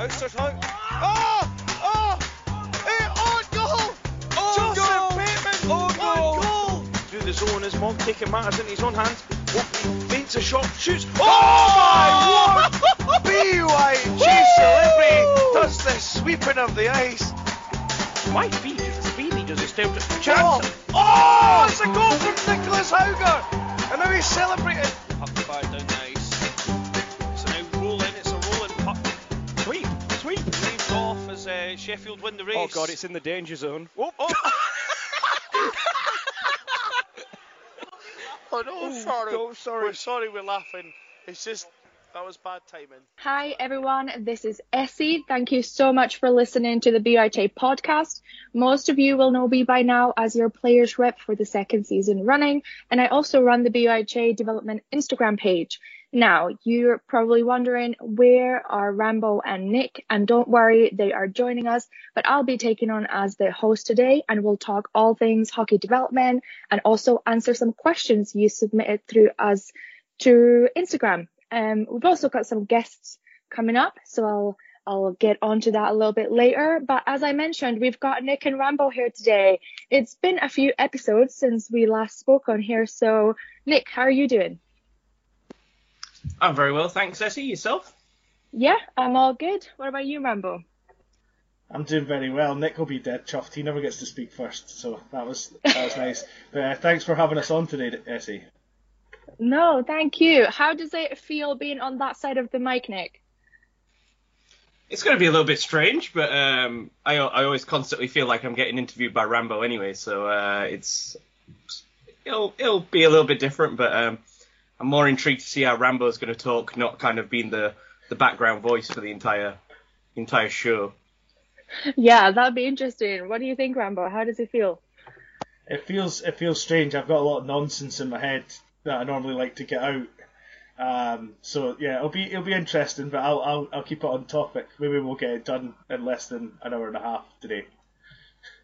Outstretched hug. Oh! Oh! Hey, on goal! On Joseph goal! Bateman! On On goal! goal! Through the zone is Monk taking matters into his own hands. Oakley feints a shot, shoots. Oh, oh my word! BYG celebrity does the sweeping of the ice. Why Beach really does it still Oh, chance? oh, it's a goal from Nicholas Hauger! And now he's celebrating. Sheffield win the oh, race. Oh god, it's in the danger zone. Oh, oh. oh no, Oh, sorry. no, sorry. We're sorry we're laughing. It's just, that was bad timing. Hi everyone, this is Essie. Thank you so much for listening to the BIJ podcast. Most of you will know me by now as your players rep for the second season running, and I also run the BIJ development Instagram page. Now, you're probably wondering where are Rambo and Nick, and don't worry, they are joining us, but I'll be taking on as the host today and we'll talk all things hockey development and also answer some questions you submitted through us through Instagram. Um, we've also got some guests coming up, so I'll I'll get onto that a little bit later. But as I mentioned, we've got Nick and Rambo here today. It's been a few episodes since we last spoke on here, so Nick, how are you doing? I'm very well, thanks, Essie. Yourself? Yeah, I'm all good. What about you, Rambo? I'm doing very well. Nick will be dead chuffed. He never gets to speak first, so that was that was nice. But uh, thanks for having us on today, Essie. No, thank you. How does it feel being on that side of the mic, Nick? It's going to be a little bit strange, but um, I, I always constantly feel like I'm getting interviewed by Rambo anyway, so uh, it's it'll it'll be a little bit different, but um, I'm more intrigued to see how Rambo's going to talk, not kind of being the, the background voice for the entire entire show. Yeah, that'd be interesting. What do you think, Rambo? How does it feel? It feels it feels strange. I've got a lot of nonsense in my head that I normally like to get out. Um, so yeah, it'll be it'll be interesting, but I'll, I'll I'll keep it on topic. Maybe we'll get it done in less than an hour and a half today.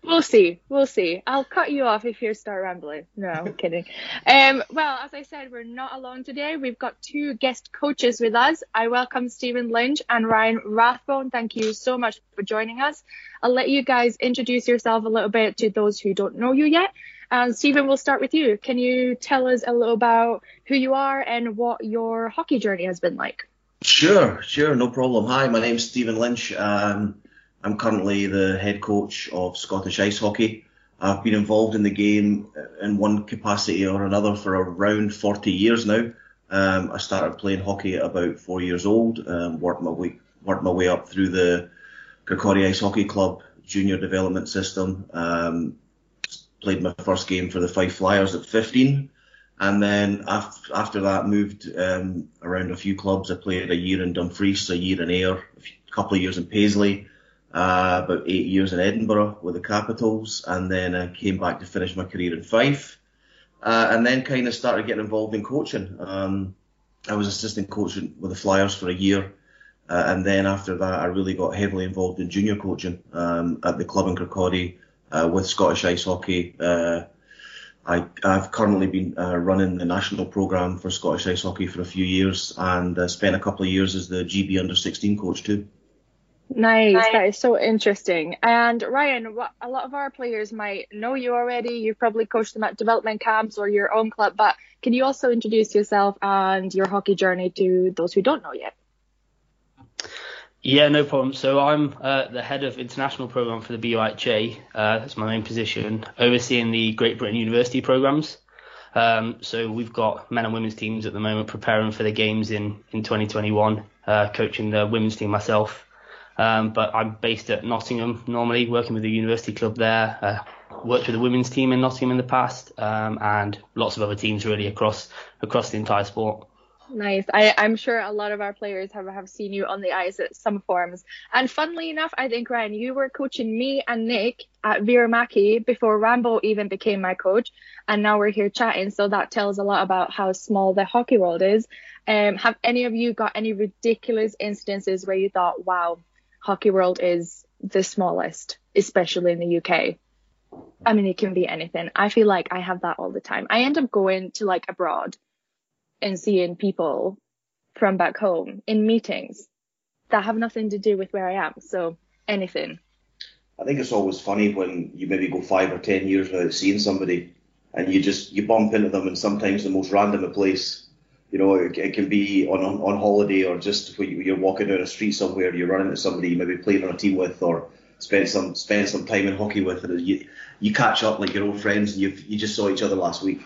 We'll see. We'll see. I'll cut you off if you start rambling. No, I'm kidding. Um, well, as I said, we're not alone today. We've got two guest coaches with us. I welcome Stephen Lynch and Ryan Rathbone. Thank you so much for joining us. I'll let you guys introduce yourself a little bit to those who don't know you yet. And Stephen, we'll start with you. Can you tell us a little about who you are and what your hockey journey has been like? Sure, sure, no problem. Hi, my name's Stephen Lynch. Um, I'm currently the head coach of Scottish Ice Hockey. I've been involved in the game in one capacity or another for around 40 years now. Um, I started playing hockey at about four years old, um, worked my way worked my way up through the Kirkcaldy Ice Hockey Club junior development system. Um, played my first game for the Fife Flyers at 15, and then after, after that moved um, around a few clubs. I played a year in Dumfries, a year in Ayr, a couple of years in Paisley, uh, about eight years in Edinburgh with the Capitals, and then I came back to finish my career in Fife, uh, and then kind of started getting involved in coaching. Um, I was assistant coach with the Flyers for a year, uh, and then after that, I really got heavily involved in junior coaching um, at the club in Kirkcaldy uh, with Scottish Ice Hockey. Uh, I, I've currently been uh, running the national programme for Scottish Ice Hockey for a few years, and uh, spent a couple of years as the GB under 16 coach too. Nice. That is so interesting. And Ryan, what a lot of our players might know you already. You've probably coached them at development camps or your own club, but can you also introduce yourself and your hockey journey to those who don't know yet? Yeah, no problem. So I'm uh, the head of international program for the BUIHA. Uh, that's my main position, overseeing the Great Britain University programs. Um, so we've got men and women's teams at the moment preparing for the games in in 2021. Uh, coaching the women's team myself, um, but I'm based at Nottingham normally, working with the university club there. Uh, worked with the women's team in Nottingham in the past, um, and lots of other teams really across across the entire sport. Nice. I, I'm sure a lot of our players have, have seen you on the ice at some forms. And funnily enough, I think, Ryan, you were coaching me and Nick at Viramaki before Rambo even became my coach. And now we're here chatting. So that tells a lot about how small the hockey world is. Um, have any of you got any ridiculous instances where you thought, wow, hockey world is the smallest, especially in the UK? I mean, it can be anything. I feel like I have that all the time. I end up going to like abroad and seeing people from back home in meetings that have nothing to do with where I am. So anything. I think it's always funny when you maybe go five or ten years without seeing somebody, and you just you bump into them, and sometimes the most random place. You know, it, it can be on, on on holiday or just when you're walking down a street somewhere, you're running into somebody you maybe played on a team with or spent some spent some time in hockey with, and you you catch up like your old friends, and you you just saw each other last week.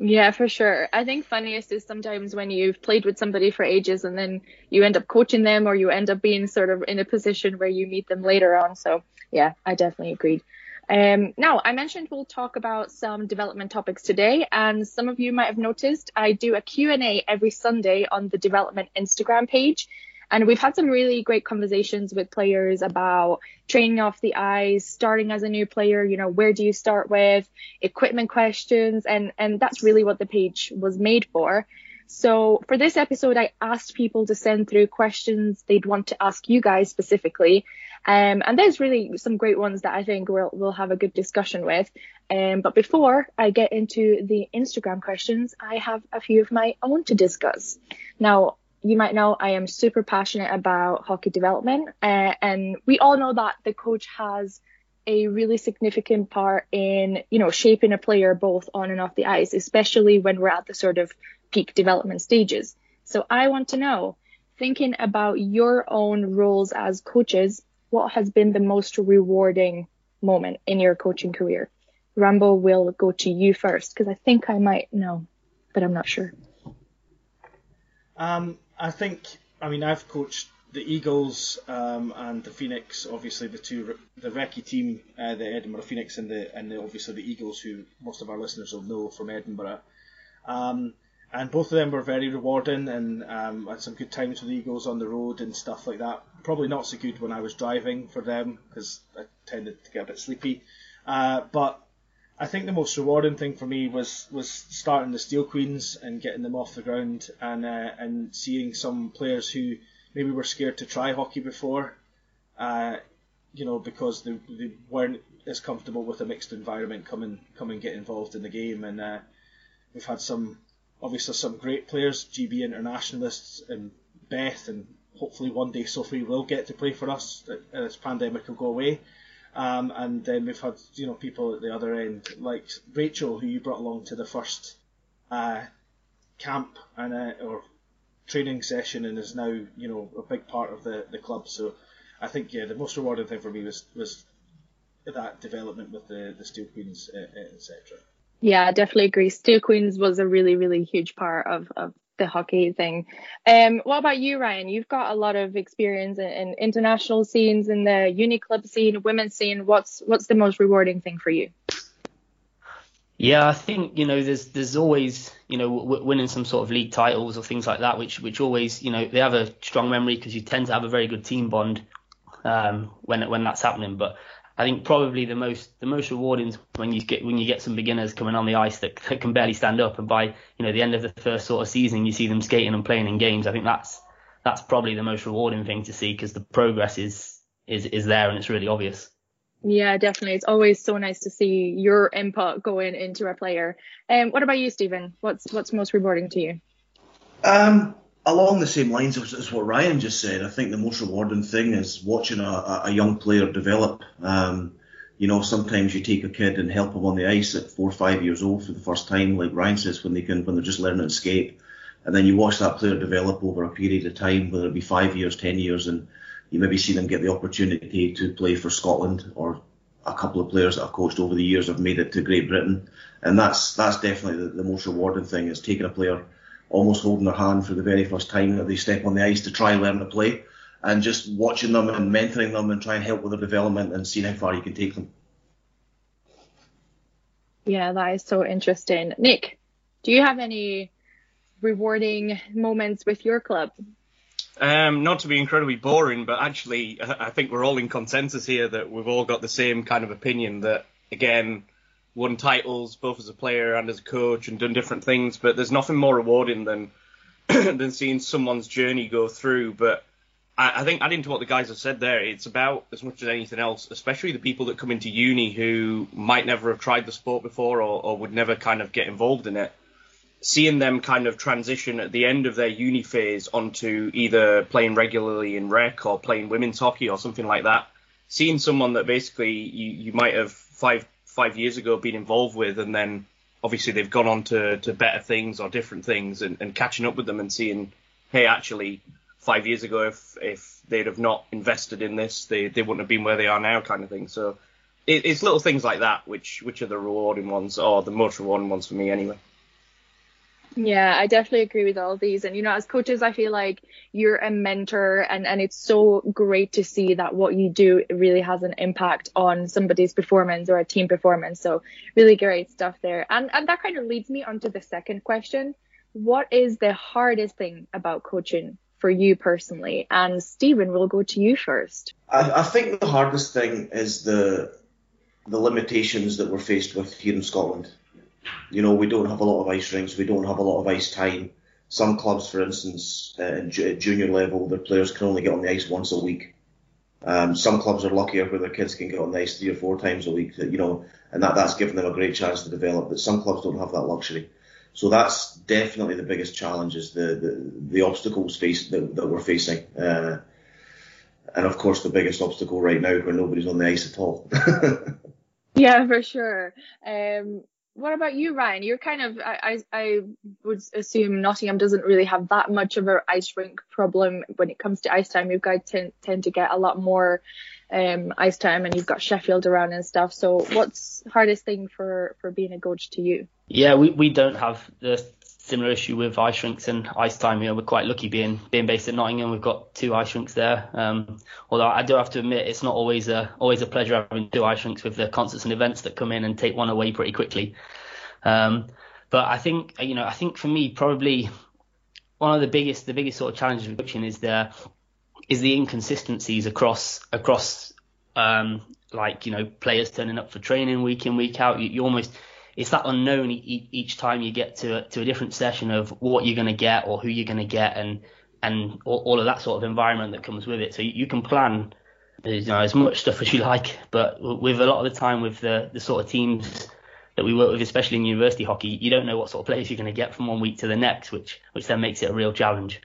Yeah, for sure. I think funniest is sometimes when you've played with somebody for ages and then you end up coaching them or you end up being sort of in a position where you meet them later on. So yeah, I definitely agreed. Um, now, I mentioned we'll talk about some development topics today, and some of you might have noticed I do a Q&A every Sunday on the development Instagram page. And we've had some really great conversations with players about training off the ice, starting as a new player, you know, where do you start with, equipment questions, and, and that's really what the page was made for. So for this episode, I asked people to send through questions they'd want to ask you guys specifically. Um, and there's really some great ones that I think we'll, we'll have a good discussion with. Um, but before I get into the Instagram questions, I have a few of my own to discuss. Now, you might know I am super passionate about hockey development, uh, and we all know that the coach has a really significant part in, you know, shaping a player both on and off the ice, especially when we're at the sort of peak development stages. So I want to know, thinking about your own roles as coaches, what has been the most rewarding moment in your coaching career? Rambo will go to you first because I think I might know, but I'm not sure. Um, I think, I mean, I've coached the Eagles um, and the Phoenix, obviously the two, the Recce team, uh, the Edinburgh Phoenix, and the and the, obviously the Eagles, who most of our listeners will know from Edinburgh. Um, and both of them were very rewarding and um, had some good times with the Eagles on the road and stuff like that. Probably not so good when I was driving for them because I tended to get a bit sleepy. Uh, but I think the most rewarding thing for me was was starting the Steel Queens and getting them off the ground and uh, and seeing some players who maybe were scared to try hockey before, uh, you know, because they, they weren't as comfortable with a mixed environment come and come and get involved in the game. And uh, we've had some obviously some great players, GB internationalists and Beth, and hopefully one day Sophie will get to play for us as pandemic will go away. Um, and then we've had you know people at the other end like Rachel, who you brought along to the first uh, camp and uh, or training session, and is now you know a big part of the, the club. So I think yeah, the most rewarding thing for me was was that development with the the Steel Queens, uh, uh etc. Yeah, I definitely agree. Steel Queens was a really really huge part of of the hockey thing. Um, what about you, Ryan? You've got a lot of experience in, in, international scenes, in the uni club scene, women's scene. What's what's the most rewarding thing for you? Yeah, I think you know there's there's always you know w- winning some sort of league titles or things like that, which which always you know they have a strong memory because you tend to have a very good team bond um, when when that's happening. But I think probably the most the most rewarding is when you get when you get some beginners coming on the ice that, that can barely stand up, and by you know the end of the first sort of season, you see them skating and playing in games. I think that's that's probably the most rewarding thing to see because the progress is is is there and it's really obvious. Yeah, definitely. It's always so nice to see your input going into a player. Um, what about you, Stephen? What's what's most rewarding to you? Um, along the same lines as, as, what Ryan just said, I think the most rewarding thing is watching a, a young player develop. Um, you know, sometimes you take a kid and help them on the ice at four or five years old for the first time, like Ryan says, when they can, when they're just learning to skate, and then you watch that player develop over a period of time, whether it be five years, ten years, and you maybe see them get the opportunity to play for Scotland or a couple of players that I've coached over the years have made it to Great Britain, and that's that's definitely the, the most rewarding thing is taking a player almost holding their hand for the very first time that they step on the ice to try and learn to play, and just watching them and mentoring them and trying to help with their development and seeing how far you can take them. Yeah, that is so interesting. Nick, do you have any rewarding moments with your club? Um, not to be incredibly boring, but actually, I think we're all in consensus here that we've all got the same kind of opinion that, again, won titles both as a player and as a coach and done different things, but there's nothing more rewarding than than seeing someone's journey go through. But I, I think adding to what the guys have said there, it's about as much as anything else, especially the people that come into uni who might never have tried the sport before or, or would never kind of get involved in it. seeing them kind of transition at the end of their uni phase onto either playing regularly in rec or playing women's hockey or something like that, seeing someone that basically you, you might have five five years ago been involved with, and then obviously they've gone on to, to better things or different things, and, and catching up with them and seeing, hey, actually, five years ago, if if they'd have not invested in this, they, they wouldn't have been where they are now, kind of thing. So it, it's little things like that which which are the rewarding ones, or the most rewarding ones for me, anyway. Yeah, I definitely agree with all these. And, you know, as coaches, I feel like you're a mentor and, and it's so great to see that what you do really has an impact on somebody's performance or a team performance. So really great stuff there. And, and that kind of leads me on to the second question. What is the hardest thing about coaching for you personally? And Stephen, we'll go to you first. I, I think the hardest thing is the, the limitations that we're faced with here in Scotland. You know, we don't have a lot of ice rinks, we don't have a lot of ice time. Some clubs, for instance, uh, at junior level, their players can only get on the ice once a week. Um, some clubs are luckier where their kids can get on the ice three or four times a week, you know, and that, that's given them a great chance to develop, but some clubs don't have that luxury. So that's definitely the biggest challenge is the, the, the obstacles face, that, that we're facing. Uh, and of course the biggest obstacle right now where nobody's on the ice at all. yeah, for sure. Um, what about you, Ryan? You're kind of I, I would assume Nottingham doesn't really have that much of an ice rink problem when it comes to ice time. You guys tend tend to get a lot more um, ice time, and you've got Sheffield around and stuff. So, what's hardest thing for for being a coach to you? Yeah, we, we don't have the similar issue with ice rinks and ice time. You know, we're quite lucky being being based in Nottingham. We've got two ice rinks there. Um, although I do have to admit, it's not always a always a pleasure having two ice rinks with the concerts and events that come in and take one away pretty quickly. Um, but I think you know, I think for me, probably one of the biggest the biggest sort of challenges with coaching is the is the inconsistencies across across um, like you know players turning up for training week in week out. You, you almost it's that unknown each time you get to a, to a different session of what you're going to get or who you're going to get and and all, of that sort of environment that comes with it. So you, can plan uh, you know, as much stuff as you like, but with a lot of the time with the the sort of teams that we work with, especially in university hockey, you don't know what sort of players you're going to get from one week to the next, which which then makes it a real challenge.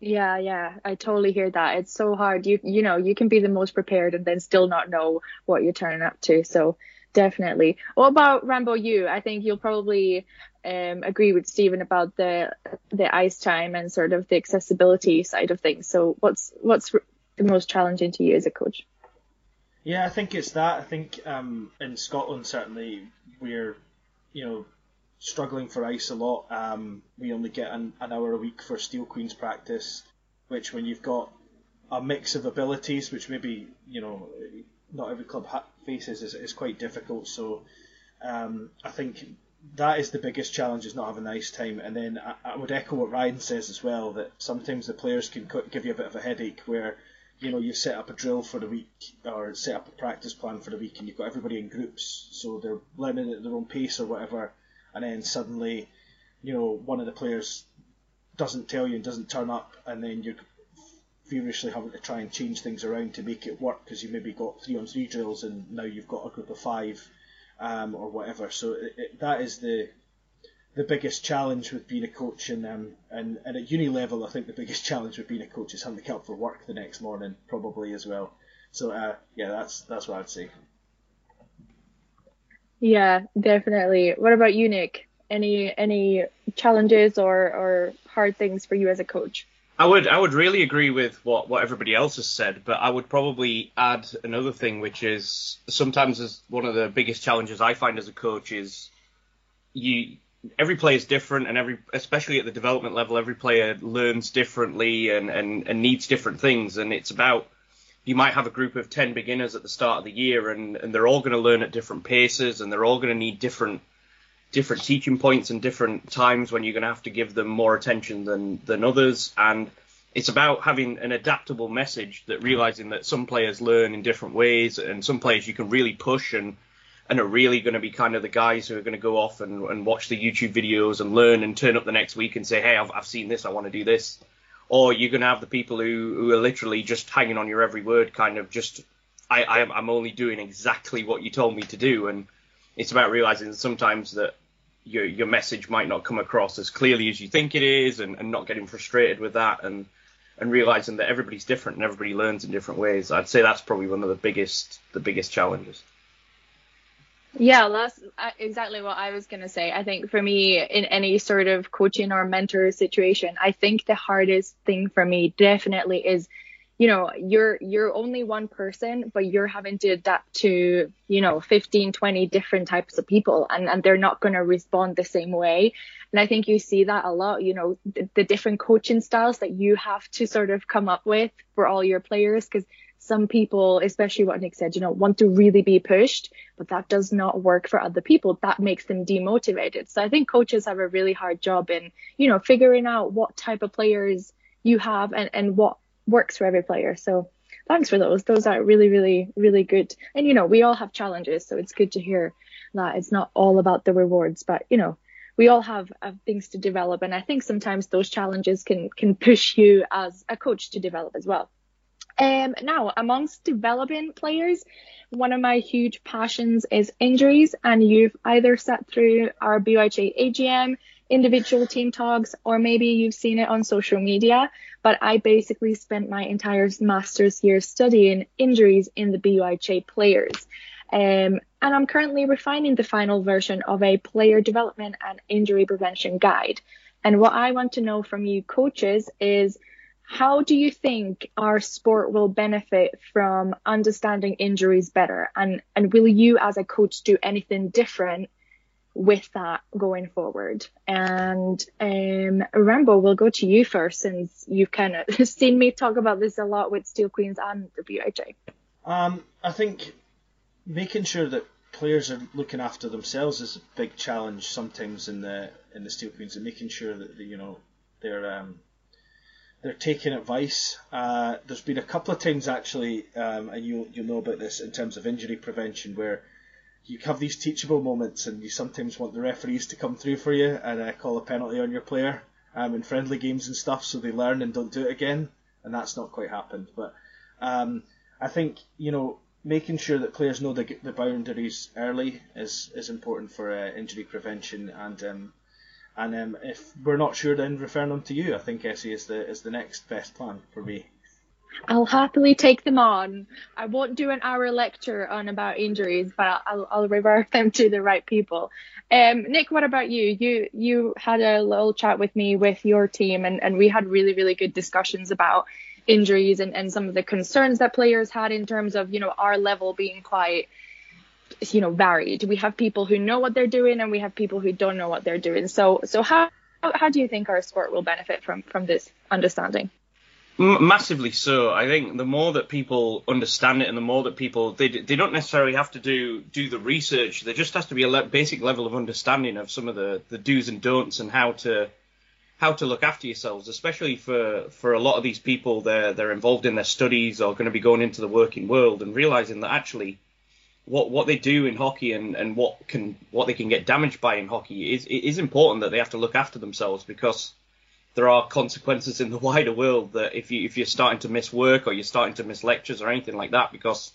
Yeah, yeah, I totally hear that. It's so hard. You you know, you can be the most prepared and then still not know what you're turning up to. So definitely. What about Rambo? You? I think you'll probably um, agree with Stephen about the the ice time and sort of the accessibility side of things. So what's what's the most challenging to you as a coach? Yeah, I think it's that. I think um, in Scotland certainly we're you know struggling for ice a lot. Um, we only get an, an hour a week for Steel Queens practice, which when you've got a mix of abilities, which maybe you know not every club ha- faces is, is quite difficult. So um, I think that is the biggest challenge is not having a nice time. And then I, I, would echo what Ryan says as well that sometimes the players can give you a bit of a headache where you know you set up a drill for the week or set up a practice plan for the week and you've got everybody in groups so they're learning at their own pace or whatever and then suddenly you know one of the players doesn't tell you and doesn't turn up and then you're feverishly having to try and change things around to make it work because you maybe got three on three drills and now you've got a group of five um, or whatever. So it, it, that is the the biggest challenge with being a coach, and, um, and and at uni level, I think the biggest challenge with being a coach is having to get up for work the next morning, probably as well. So uh, yeah, that's that's what I'd say. Yeah, definitely. What about you, Nick? Any any challenges or or hard things for you as a coach? I would I would really agree with what, what everybody else has said, but I would probably add another thing, which is sometimes as one of the biggest challenges I find as a coach is you every player is different, and every especially at the development level, every player learns differently and, and, and needs different things, and it's about you might have a group of ten beginners at the start of the year, and, and they're all going to learn at different paces, and they're all going to need different different teaching points and different times when you're going to have to give them more attention than than others and it's about having an adaptable message that realizing that some players learn in different ways and some players you can really push and and are really going to be kind of the guys who are going to go off and, and watch the YouTube videos and learn and turn up the next week and say, hey, I've, I've seen this, I want to do this. Or you're going to have the people who, who are literally just hanging on your every word, kind of just, I, I'm only doing exactly what you told me to do. And it's about realizing sometimes that your your message might not come across as clearly as you think it is, and, and not getting frustrated with that, and and realizing that everybody's different and everybody learns in different ways. I'd say that's probably one of the biggest the biggest challenges. Yeah, that's exactly what I was going to say. I think for me, in any sort of coaching or mentor situation, I think the hardest thing for me definitely is, you know, you're you're only one person, but you're having to adapt to, you know, 15, 20 different types of people, and and they're not going to respond the same way. And I think you see that a lot, you know, the, the different coaching styles that you have to sort of come up with for all your players, because some people, especially what Nick said, you know, want to really be pushed, but that does not work for other people. That makes them demotivated. So I think coaches have a really hard job in, you know, figuring out what type of players you have and, and what works for every player. So thanks for those. Those are really, really, really good. And, you know, we all have challenges. So it's good to hear that it's not all about the rewards, but, you know, we all have, have things to develop. And I think sometimes those challenges can, can push you as a coach to develop as well. Um, now, amongst developing players, one of my huge passions is injuries, and you've either sat through our BUIHA AGM, individual team talks, or maybe you've seen it on social media. But I basically spent my entire master's year studying injuries in the BUIHA players. Um, and I'm currently refining the final version of a player development and injury prevention guide. And what I want to know from you coaches is how do you think our sport will benefit from understanding injuries better? And, and will you as a coach do anything different with that going forward? And um, Rambo, we'll go to you first since you've kind of seen me talk about this a lot with Steel Queens and BUIHA. Um, I think making sure that players are looking after themselves is a big challenge sometimes in the in the Steel Queens and making sure that you know they're um, they're taking advice. Uh, there's been a couple of times actually, um, and you you'll know about this in terms of injury prevention, where you have these teachable moments, and you sometimes want the referees to come through for you and uh, call a penalty on your player um, in friendly games and stuff, so they learn and don't do it again. And that's not quite happened. But um, I think you know making sure that players know the, the boundaries early is is important for uh, injury prevention and um, and um, if we're not sure, then referring them to you. I think Essie is the is the next best plan for me. I'll happily take them on. I won't do an hour lecture on about injuries, but I'll, I'll revert them to the right people. Um, Nick, what about you? You you had a little chat with me with your team, and, and we had really really good discussions about injuries and, and some of the concerns that players had in terms of you know our level being quite you know varied. We have people who know what they're doing and we have people who don't know what they're doing. So so how how do you think our sport will benefit from from this understanding? Massively so. I think the more that people understand it, and the more that people they they don't necessarily have to do do the research. There just has to be a le- basic level of understanding of some of the the do's and don'ts and how to how to look after yourselves, especially for for a lot of these people. They're they're involved in their studies or going to be going into the working world and realizing that actually what what they do in hockey and, and what can what they can get damaged by in hockey is is important that they have to look after themselves because there are consequences in the wider world that if you if you're starting to miss work or you're starting to miss lectures or anything like that because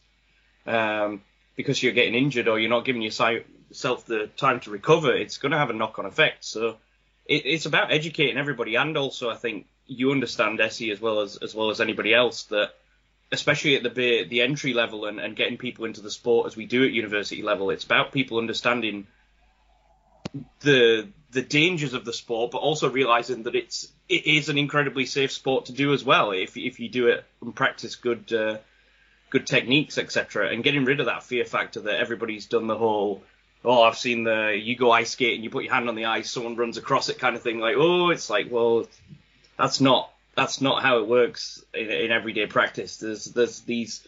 um, because you're getting injured or you're not giving yourself the time to recover, it's going to have a knock on effect. So it, it's about educating everybody and also I think you understand Essie as well as as well as anybody else that especially at the the entry level and, and getting people into the sport as we do at university level. It's about people understanding the the dangers of the sport, but also realizing that it's it is an incredibly safe sport to do as well if if you do it and practice good uh, good techniques, etc. And getting rid of that fear factor that everybody's done the whole oh I've seen the you go ice skate and you put your hand on the ice, someone runs across it kind of thing. Like oh it's like well that's not that's not how it works in, in everyday practice. There's there's these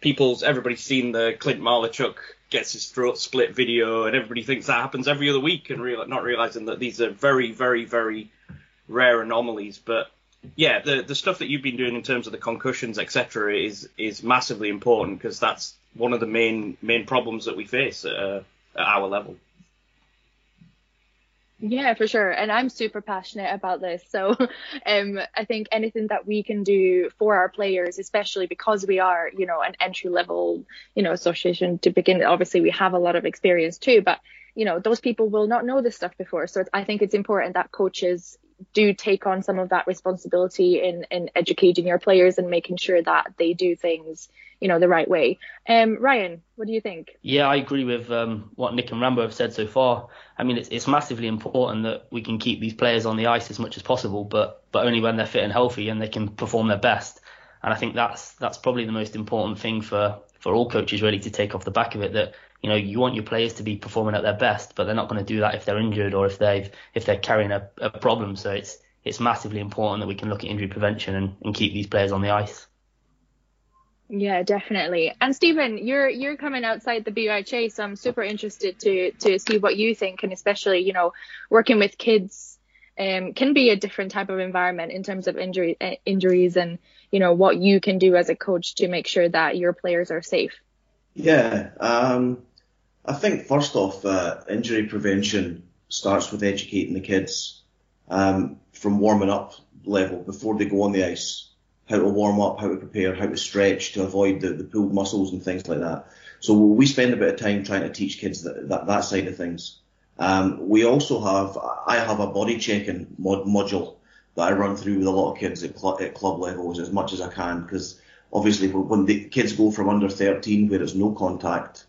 people's everybody's seen the Clint Malarchuk gets his throat split video, and everybody thinks that happens every other week, and real, not realizing that these are very very very rare anomalies. But yeah, the the stuff that you've been doing in terms of the concussions, etc., is is massively important because that's one of the main main problems that we face uh, at our level. Yeah, for sure. And I'm super passionate about this. So um, I think anything that we can do for our players, especially because we are, you know, an entry level, you know, association to begin, obviously we have a lot of experience too, but you know, those people will not know this stuff before. So I think it's important that coaches do take on some of that responsibility in, in educating your players and making sure that they do things, you know, the right way. Um, Ryan, what do you think? Yeah, I agree with um, what Nick and Rambo have said so far. I mean, it's, it's massively important that we can keep these players on the ice as much as possible, but but only when they're fit and healthy and they can perform their best. And I think that's that's probably the most important thing for for all coaches really to take off the back of it that you know you want your players to be performing at their best, but they're not going to do that if they're injured or if they've if they're carrying a, a problem. So it's it's massively important that we can look at injury prevention and, and keep these players on the ice. Yeah, definitely. And Stephen, you're you're coming outside the BUIHA, so I'm super interested to to see what you think, and especially you know working with kids um, can be a different type of environment in terms of injury uh, injuries and you know what you can do as a coach to make sure that your players are safe. Yeah, um, I think first off, uh, injury prevention starts with educating the kids um, from warming up level before they go on the ice. How to warm up, how to prepare, how to stretch to avoid the, the pulled muscles and things like that. So we spend a bit of time trying to teach kids that, that, that side of things. Um, we also have, I have a body checking mod, module that I run through with a lot of kids at, cl- at club levels as much as I can because obviously when the kids go from under 13 where there's no contact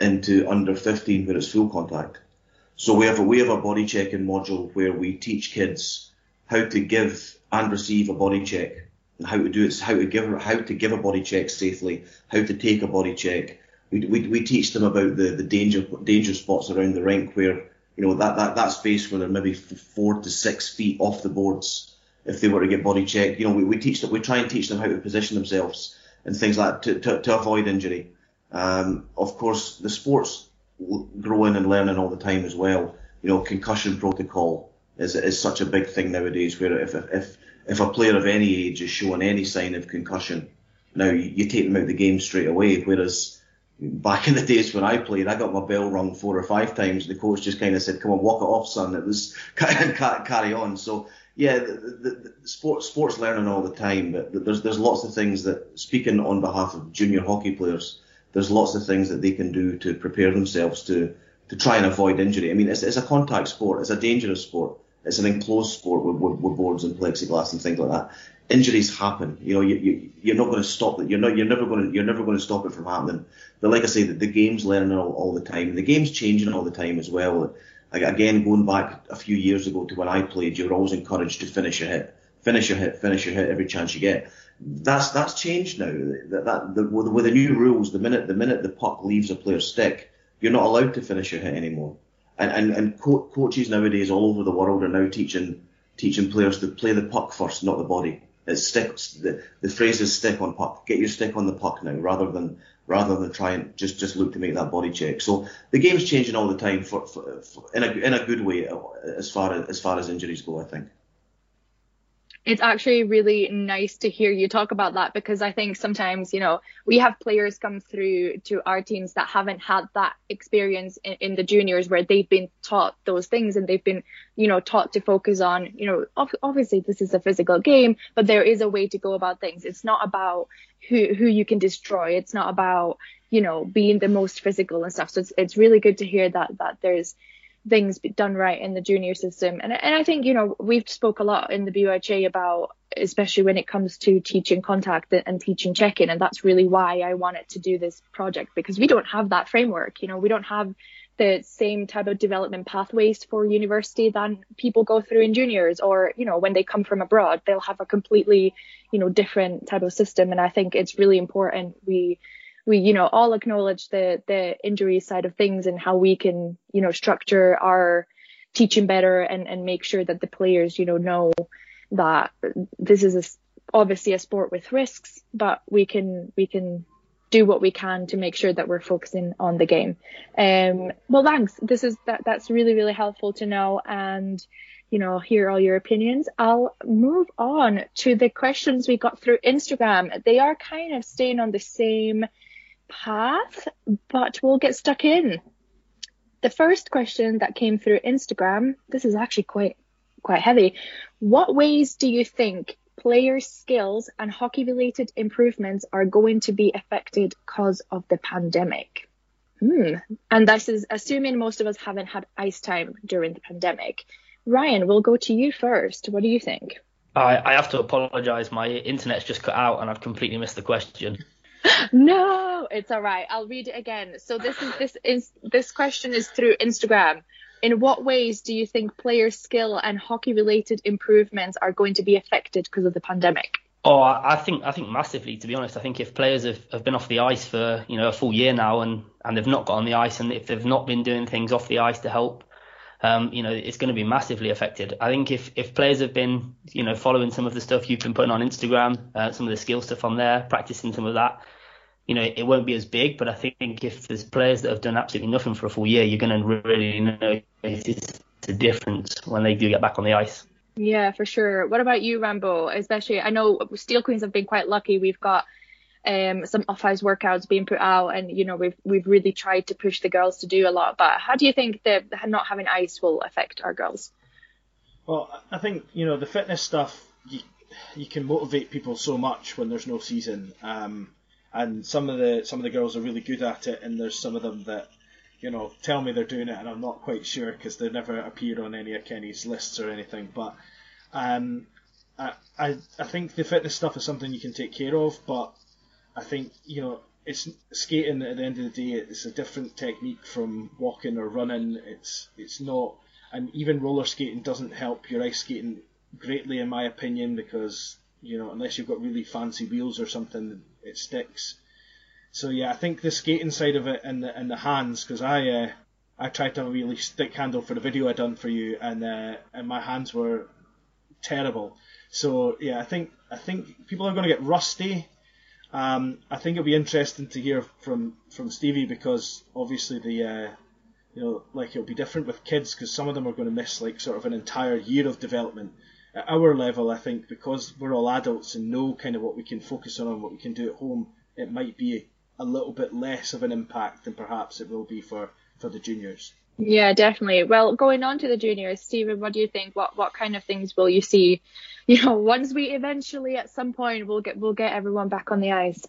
into under 15 where it's full contact. So we have a, we have a body checking module where we teach kids how to give and receive a body check and how to do it, how to give, how to give a body check safely, how to take a body check. We, we, we teach them about the, the danger, danger spots around the rink where, you know, that, that, that space where they're maybe four to six feet off the boards if they were to get body checked. You know, we, we teach them, we try and teach them how to position themselves and things like that to, to, to avoid injury. Um, of course, the sports growing and learning all the time as well. You know, concussion protocol is is such a big thing nowadays. Where if if if a player of any age is showing any sign of concussion, now you, take them out of the game straight away. Whereas back in the days when I played, I got my bell rung four or five times. and The coach just kind of said, "Come on, walk it off, son." It was carry on. So yeah, the, the, the sports sports learning all the time, but there's there's lots of things that speaking on behalf of junior hockey players there's lots of things that they can do to prepare themselves to to try and avoid injury. I mean, it's, it's a contact sport. It's a dangerous sport. It's an enclosed sport with, with, with boards and plexiglass and things like that. Injuries happen. You know, you, you you're not going to stop it. You're not. You're never going to. You're never going to stop it from happening. But like I say, the, the game's learning all, all the time. The game's changing all the time as well. Again, going back a few years ago to when I played, you were always encouraged to finish your hit, finish your hit, finish your hit every chance you get that's that's changed now. That, that the, with, the new rules, the minute the minute the puck leaves a player's stick, you're not allowed to finish your hit anymore. And and, and co- coaches nowadays all over the world are now teaching teaching players to play the puck first, not the body. It's stick. The, the phrase is stick on puck. Get your stick on the puck now, rather than rather than try and just just look to make that body check. So the game's changing all the time for, for, for in a in a good way as far as as far as injuries go. I think it's actually really nice to hear you talk about that because I think sometimes, you know, we have players come through to our teams that haven't had that experience in, in, the juniors where they've been taught those things and they've been, you know, taught to focus on, you know, obviously this is a physical game, but there is a way to go about things. It's not about who, who you can destroy. It's not about, you know, being the most physical and stuff. So it's, it's really good to hear that, that there's, things done right in the junior system. And, and I think, you know, we've spoke a lot in the BUIHA about, especially when it comes to teaching contact and teaching check-in. And that's really why I wanted to do this project because we don't have that framework. You know, we don't have the same type of development pathways for university than people go through in juniors or, you know, when they come from abroad, they'll have a completely, you know, different type of system. And I think it's really important we we you know all acknowledge the the injury side of things and how we can you know structure our teaching better and and make sure that the players you know know that this is a, obviously a sport with risks but we can we can do what we can to make sure that we're focusing on the game. Um well thanks. This is that that's really really helpful to know and you know hear all your opinions. I'll move on to the questions we got through instagram. They are kind of staying on the same path, but we'll get stuck in. The first question that came through Instagram, this is actually quite quite heavy. What ways do you think players' skills and hockey related improvements are going to be affected because of the pandemic? Hmm. And this is assuming most of us haven't had ice time during the pandemic. Ryan, we'll go to you first. What do you think? I, I have to apologise. My internet's just cut out and I've completely missed the question. No, it's all right. I'll read it again. So this is this is this question is through Instagram. In what ways do you think player skill and hockey related improvements are going to be affected because of the pandemic? Oh, I think I think massively. To be honest, I think if players have, have been off the ice for you know a full year now and and they've not got on the ice and if they've not been doing things off the ice to help, um, you know, it's going to be massively affected. I think if if players have been you know following some of the stuff you've been putting on Instagram, uh, some of the skill stuff on there, practicing some of that, you know, it won't be as big. But I think if there's players that have done absolutely nothing for a full year, you're going to really notice the difference when they do get back on the ice. Yeah, for sure. What about you, Rambo? Especially, I know Steel Queens have been quite lucky. We've got um, some off-ice workouts being put out, and you know we've we've really tried to push the girls to do a lot. But how do you think that not having ice will affect our girls? Well, I think you know the fitness stuff. You, you can motivate people so much when there's no season, um, and some of the some of the girls are really good at it, and there's some of them that you know, tell me they're doing it, and I'm not quite sure because they never appear on any of Kenny's lists or anything. But um, I, I think the fitness stuff is something you can take care of, but I think you know it's skating at the end of the day. It's a different technique from walking or running. It's it's not, and even roller skating doesn't help your ice skating greatly, in my opinion, because you know unless you've got really fancy wheels or something, it sticks. So yeah, I think the skating side of it and the and the hands, because I uh, I tried to have a really stick handle for the video I done for you, and uh, and my hands were terrible. So yeah, I think I think people are going to get rusty. Um, I think it'll be interesting to hear from from Stevie because obviously the uh, you know like it'll be different with kids because some of them are going to miss like sort of an entire year of development. At our level, I think because we're all adults and know kind of what we can focus on and what we can do at home, it might be a little bit less of an impact than perhaps it will be for, for the juniors. Yeah, definitely. Well, going on to the juniors, Stephen, what do you think? What what kind of things will you see? You know, once we eventually at some point we'll get we'll get everyone back on the ice.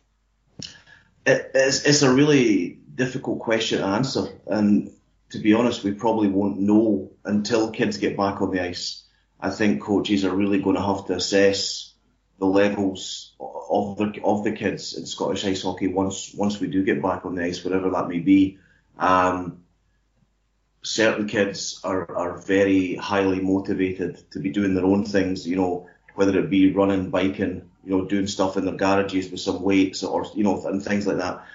It, it's it's a really difficult question to answer, and to be honest, we probably won't know until kids get back on the ice. I think coaches are really going to have to assess the levels of the of the kids in Scottish ice hockey once once we do get back on the ice, whatever that may be. Um, certain kids are, are very highly motivated to be doing their own things, you know, whether it be running, biking, you know, doing stuff in their garages with some weights or, you know, and things like that.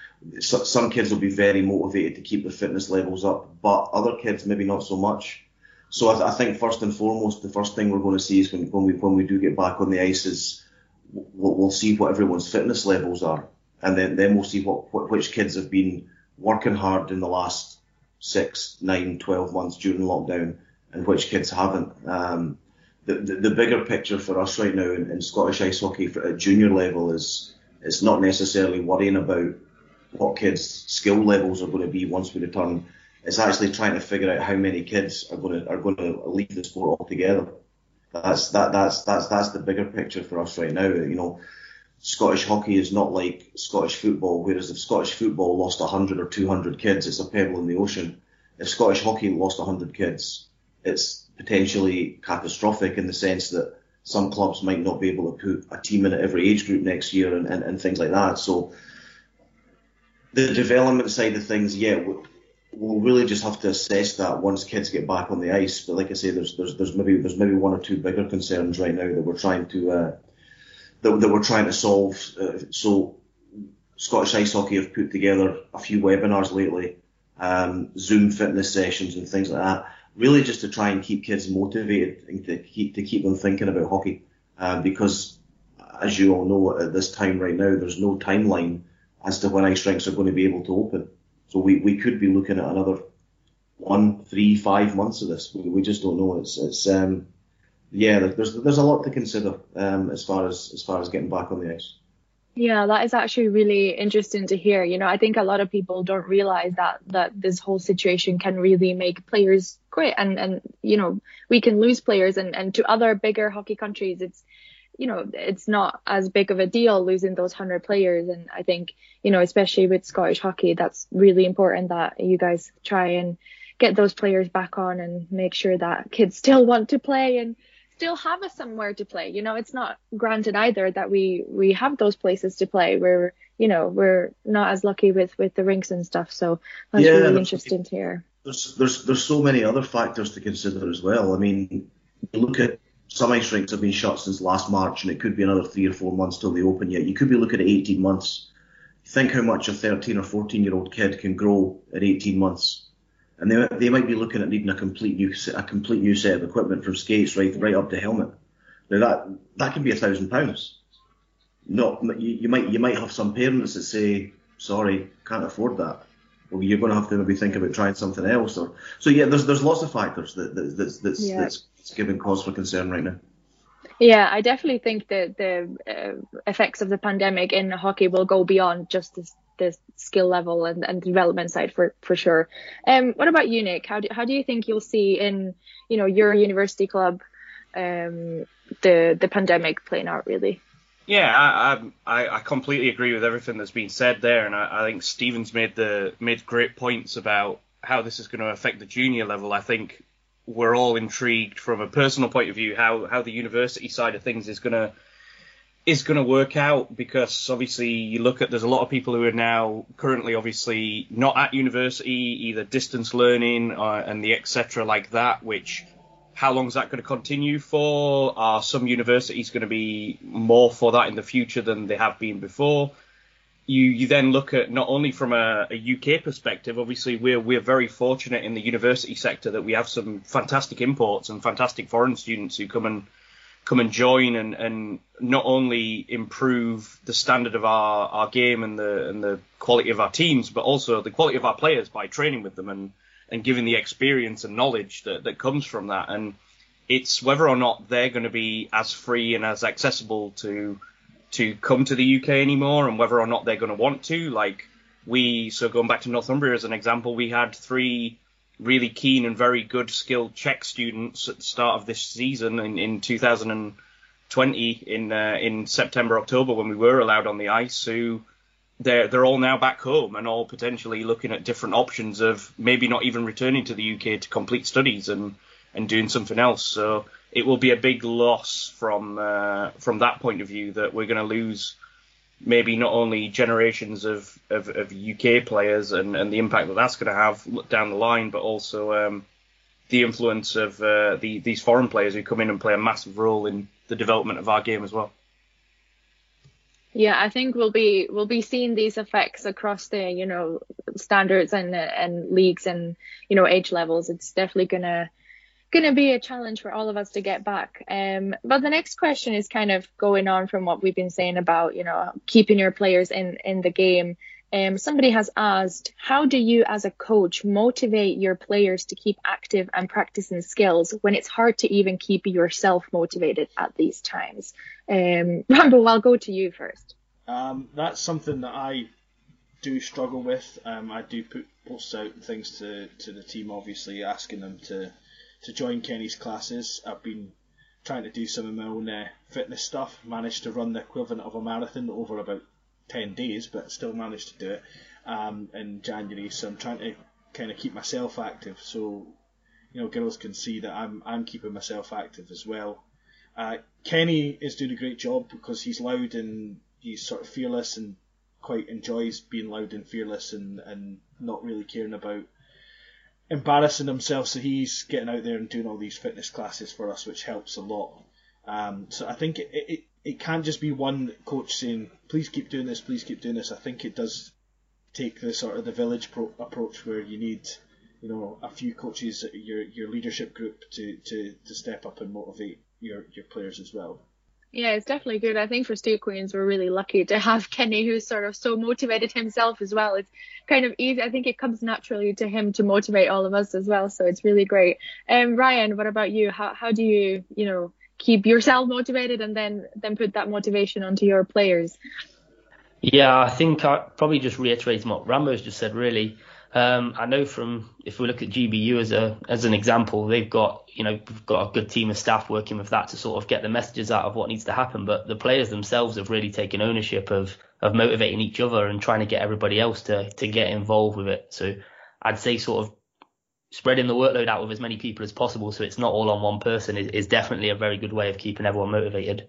So, some kids will be very motivated to keep their fitness levels up, but other kids maybe not so much. So I, I think first and foremost, the first thing we're going to see is when, when we when we do get back on the ice is we'll, we'll see what everyone's fitness levels are, and then then we'll see what, what which kids have been working hard in the last six, nine, twelve months during lockdown, and which kids haven't. Um, the, the, the bigger picture for us right now in, in Scottish ice hockey for, at junior level is it's not necessarily worrying about what kids' skill levels are going to be once we return. It's actually trying to figure out how many kids are going to are going to leave the sport altogether. That's that that's that's that's the bigger picture for us right now. You know, Scottish hockey is not like Scottish football, whereas if Scottish football lost 100 or 200 kids, it's a pebble in the ocean. If Scottish hockey lost 100 kids, it's potentially catastrophic in the sense that some clubs might not be able to put a team in at every age group next year and, and, and things like that. So the development side of things, yeah, we'll really just have to assess that once kids get back on the ice. But like I say, there's there's there's maybe there's maybe one or two bigger concerns right now that we're trying to uh, that, that we're trying to solve. Uh, so Scottish Ice Hockey have put together a few webinars lately, um, Zoom fitness sessions and things like that. Really, just to try and keep kids motivated and to keep to keep them thinking about hockey, uh, because as you all know, at this time right now, there's no timeline as to when ice rinks are going to be able to open. So we, we could be looking at another one, three, five months of this. We, we just don't know. It's it's um yeah, there's there's a lot to consider um as far as as far as getting back on the ice. Yeah, that is actually really interesting to hear. You know, I think a lot of people don't realize that that this whole situation can really make players quit and and you know, we can lose players and and to other bigger hockey countries it's you know, it's not as big of a deal losing those 100 players. And I think, you know, especially with Scottish hockey, that's really important that you guys try and get those players back on and make sure that kids still want to play and still have us somewhere to play. You know, it's not granted either that we we have those places to play. We're you know we're not as lucky with with the rinks and stuff. So that's Yeah, really interesting to hear. there's there's there's so many other factors to consider as well. I mean, look at some ice rinks have been shut since last March, and it could be another three or four months till they open. Yet you could be looking at 18 months. Think how much a 13 or 14 year old kid can grow at 18 months, and they they might be looking at needing a complete new a complete new set of equipment from skates right right up to helmet. Now that that can be a thousand pounds. No, you, you might you might have some parents that say, sorry, can't afford that well, you're going to have to maybe think about trying something else. Or so yeah, there's there's lots of factors that, that that's that's, Yeah. that's that's giving cause for concern right now. Yeah, I definitely think that the uh, effects of the pandemic in hockey will go beyond just the, the skill level and, and development side for for sure. Um, what about you, Nick? How do how do you think you'll see in you know your university club um, the the pandemic playing out really? Yeah, I, I I completely agree with everything that's been said there, and I, I think Stevens made the made great points about how this is going to affect the junior level. I think we're all intrigued from a personal point of view how how the university side of things is going to is going to work out because obviously you look at there's a lot of people who are now currently obviously not at university either distance learning uh, and the etc like that which how long is that going to continue for? Are some universities going to be more for that in the future than they have been before? You you then look at not only from a, a UK perspective. Obviously, we're we're very fortunate in the university sector that we have some fantastic imports and fantastic foreign students who come and come and join and, and not only improve the standard of our, our game and the and the quality of our teams, but also the quality of our players by training with them and and giving the experience and knowledge that, that comes from that. And it's whether or not they're going to be as free and as accessible to to come to the UK anymore, and whether or not they're going to want to. Like we, so going back to Northumbria as an example, we had three really keen and very good skilled Czech students at the start of this season in, in 2020 in uh, in September October when we were allowed on the ice who they're they're all now back home and all potentially looking at different options of maybe not even returning to the UK to complete studies and and doing something else. So it will be a big loss from uh, from that point of view that we're going to lose maybe not only generations of, of, of UK players and, and the impact that that's going to have down the line, but also um, the influence of uh, the, these foreign players who come in and play a massive role in the development of our game as well. Yeah, I think we'll be we'll be seeing these effects across the you know standards and and leagues and you know age levels. It's definitely gonna gonna be a challenge for all of us to get back. Um, but the next question is kind of going on from what we've been saying about you know keeping your players in in the game. Um, somebody has asked, how do you as a coach motivate your players to keep active and practicing skills when it's hard to even keep yourself motivated at these times? Um, Rambo, I'll go to you first. Um, that's something that I do struggle with. Um, I do put posts out things to, to the team, obviously asking them to to join Kenny's classes. I've been trying to do some of my own uh, fitness stuff. Managed to run the equivalent of a marathon over about ten days, but still managed to do it um, in January. So I'm trying to kind of keep myself active, so you know girls can see that I'm I'm keeping myself active as well. Uh, Kenny is doing a great job because he's loud and he's sort of fearless and quite enjoys being loud and fearless and, and not really caring about embarrassing himself. So he's getting out there and doing all these fitness classes for us, which helps a lot. Um, so I think it, it, it can't just be one coach saying, please keep doing this, please keep doing this. I think it does take the sort of the village pro- approach where you need, you know, a few coaches, your your leadership group to, to, to step up and motivate your, your players as well. Yeah, it's definitely good. I think for Steel Queens, we're really lucky to have Kenny, who's sort of so motivated himself as well. It's kind of easy. I think it comes naturally to him to motivate all of us as well. So it's really great. Um, Ryan, what about you? How how do you you know keep yourself motivated and then then put that motivation onto your players? Yeah, I think I probably just reiterating what Rambo's just said. Really, Um, I know from if we look at GBU as a as an example, they've got you know got a good team of staff working with that to sort of get the messages out of what needs to happen. But the players themselves have really taken ownership of of motivating each other and trying to get everybody else to to get involved with it. So I'd say sort of spreading the workload out with as many people as possible so it's not all on one person is, is definitely a very good way of keeping everyone motivated.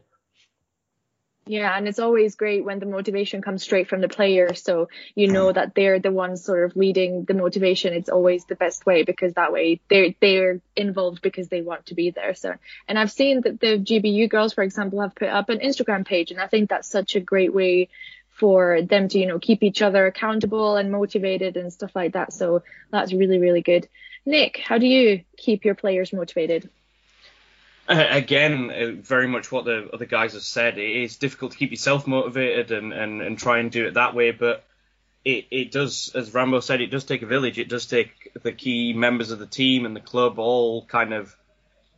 Yeah, and it's always great when the motivation comes straight from the player. So you know mm. that they're the ones sort of leading the motivation. It's always the best way because that way they're they're involved because they want to be there. So and I've seen that the GBU girls, for example, have put up an Instagram page, and I think that's such a great way for them to you know keep each other accountable and motivated and stuff like that. So that's really really good. Nick, how do you keep your players motivated? Uh, again, uh, very much what the other guys have said. It is difficult to keep yourself motivated and, and, and try and do it that way, but it, it does, as Rambo said, it does take a village. It does take the key members of the team and the club all kind of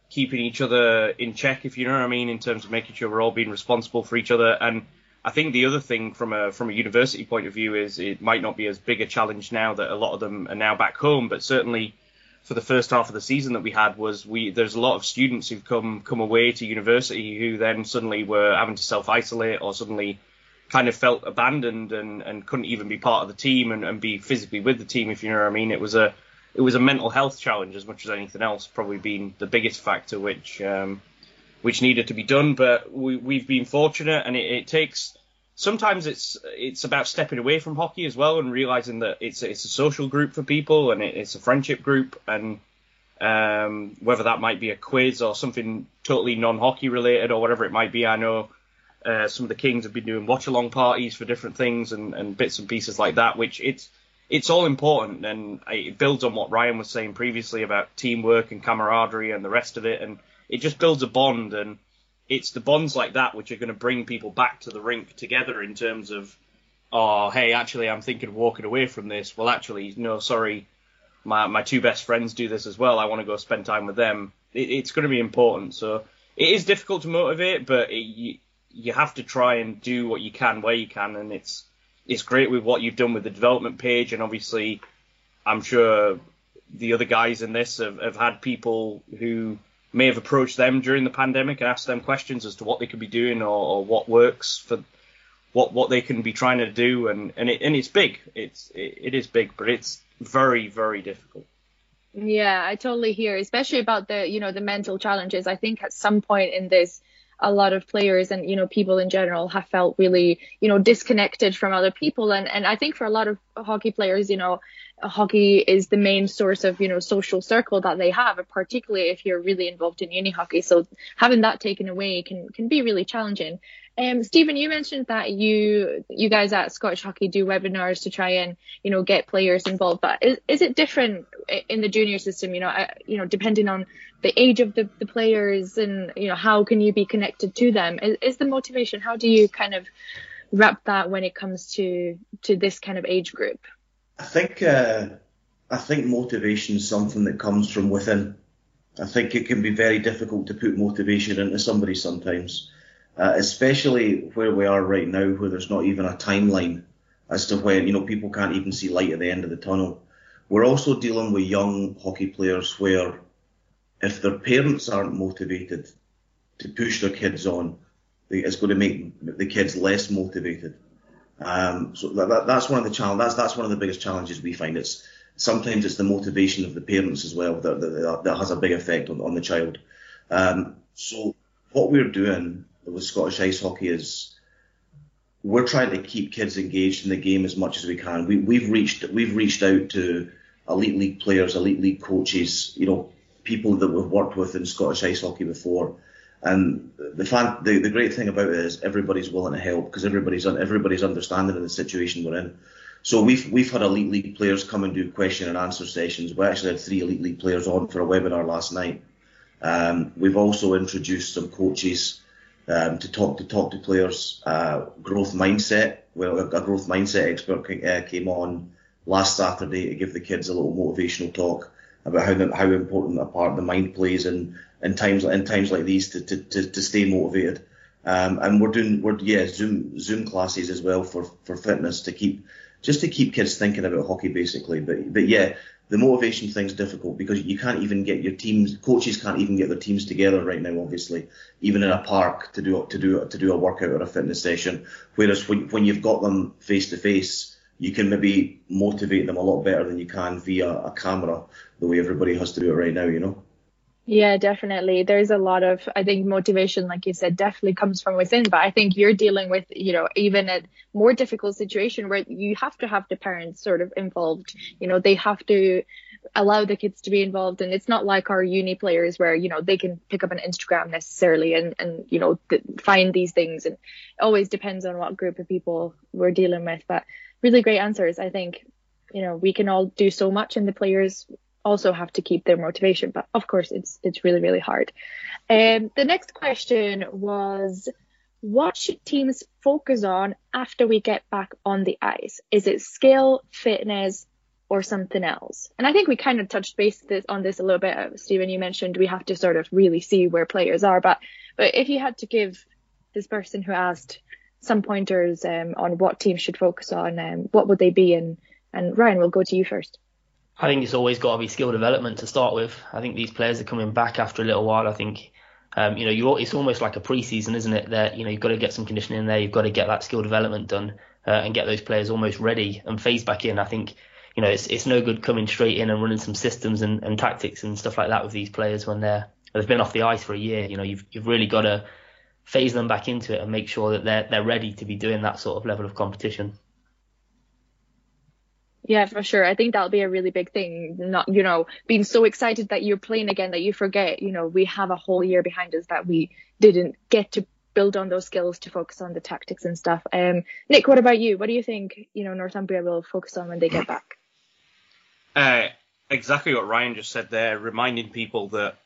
keeping each other in check, if you know what I mean, in terms of making sure we're all being responsible for each other. And I think the other thing from a from a university point of view is it might not be as big a challenge now that a lot of them are now back home, but certainly for the first half of the season that we had was we there's a lot of students who've come come away to university who then suddenly were having to self isolate or suddenly kind of felt abandoned and, and couldn't even be part of the team and, and be physically with the team if you know what I mean. It was a it was a mental health challenge as much as anything else, probably being the biggest factor which um, which needed to be done. But we we've been fortunate and it, it takes sometimes it's it's about stepping away from hockey as well and realizing that it's it's a social group for people and it's a friendship group and um, whether that might be a quiz or something totally non-hockey related or whatever it might be. I know uh, some of the Kings have been doing watch-along parties for different things and, and bits and pieces like that, which it's it's all important and it builds on what Ryan was saying previously about teamwork and camaraderie and the rest of it, and it just builds a bond and it's the bonds like that which are going to bring people back to the rink together in terms of, oh, hey, actually, I'm thinking of walking away from this. Well, actually, no, sorry, my my two best friends do this as well. I want to go spend time with them. It, it's going to be important. So it is difficult to motivate, but it, you you have to try and do what you can where you can, and it's it's great with what you've done with the development page, and obviously, I'm sure the other guys in this have, have had people who may have approached them during the pandemic and asked them questions as to what they could be doing or, or what works for what what they can be trying to do. And and it and it's big. It's it, it is big but it's very very difficult. Yeah i totally hear especially about the you know the mental challenges. I think at some point in this a lot of players and you know people in general have felt really you know disconnected from other people. And and I think for a lot of hockey players you know hockey is the main source of you know social circle that they have particularly if you're really involved in uni hockey. So having that taken away can can be really challenging um, Stephen, you mentioned that you you guys at Scottish Hockey do webinars to try and you know get players involved. But is, is it different in the junior system? You know, uh, you know, depending on the age of the, the players and you know how can you be connected to them? Is, is the motivation? How do you kind of wrap that when it comes to to this kind of age group? I think uh, I think motivation is something that comes from within. I think it can be very difficult to put motivation into somebody sometimes uh, especially where we are right now, where there's not even a timeline as to when you know people can't even see light at the end of the tunnel. We're also dealing with young hockey players where if their parents aren't motivated to push their kids on, it's going to make the kids less motivated. Um, so that, that's one of the challenge. That's that's one of the biggest challenges we find. It's sometimes it's the motivation of the parents as well that that, that has a big effect on, on the child. Um, so what we're doing with Scottish ice hockey is we're trying to keep kids engaged in the game as much as we can. We, we've reached we've reached out to elite league players, elite league coaches, you know, people that we've worked with in Scottish ice hockey before. And the fan, the, the great thing about it is everybody's willing to help because everybody's everybody's understanding of the situation we're in. So we've we've had elite league players come and do question and answer sessions. We actually had three elite league players on for a webinar last night. Um, we've also introduced some coaches um, to talk to talk to players. Uh, growth mindset. Well, a growth mindset expert uh, came on last Saturday to give the kids a little motivational talk about how the, how important a part the mind plays in in times in times like these to to, to, to stay motivated. Um, and we're doing we're yeah Zoom Zoom classes as well for for fitness to keep just to keep kids thinking about hockey basically. But but yeah, the motivation thing's difficult because you can't even get your teams, coaches can't even get their teams together right now. Obviously, even in a park to do to do to do a workout or a fitness session. Whereas when when you've got them face to face, you can maybe motivate them a lot better than you can via a camera, the way everybody has to do it right now. You know. Yeah, definitely. There's a lot of, I think, motivation, like you said, definitely comes from within. But I think you're dealing with, you know, even a more difficult situation where you have to have the parents sort of involved. You know, they have to allow the kids to be involved. And it's not like our uni players where, you know, they can pick up an Instagram necessarily and, and you know, th- find these things. And always depends on what group of people we're dealing with. But really great answers. I think, you know, we can all do so much and the players also have to keep their motivation. But of course, it's it's really really hard. Um, the next question was, what should teams focus on after we get back on the ice? Is it skill, fitness, or something else? And I think we kind of touched base this, on this a little bit. Uh, Stephen, you mentioned we have to sort of really see where players are. But but if you had to give this person who asked some pointers um, on what teams should focus on, um, what would they be? And and Ryan, we'll go to you first. I think it's always got to be skill development to start with. I think these players are coming back after a little while. I think, um, you know, you it's almost like a preseason, isn't it? That you know you've got to get some conditioning in there. You've got to get that skill development done uh, and get those players almost ready and phase back in. I think, you know, it's it's no good coming straight in and running some systems and, and tactics and stuff like that with these players when they're they've been off the ice for a year. You know, you've you've really got to phase them back into it and make sure that they're they're ready to be doing that sort of level of competition. Yeah, for sure. I think that'll be a really big thing. Not, you know, being so excited that you're playing again that you forget, you know, we have a whole year behind us that we didn't get to build on those skills to focus on the tactics and stuff. Um, Nick, what about you? What do you think, you know, Northumbria will focus on when they get back? Uh, exactly what Ryan just said there, reminding people that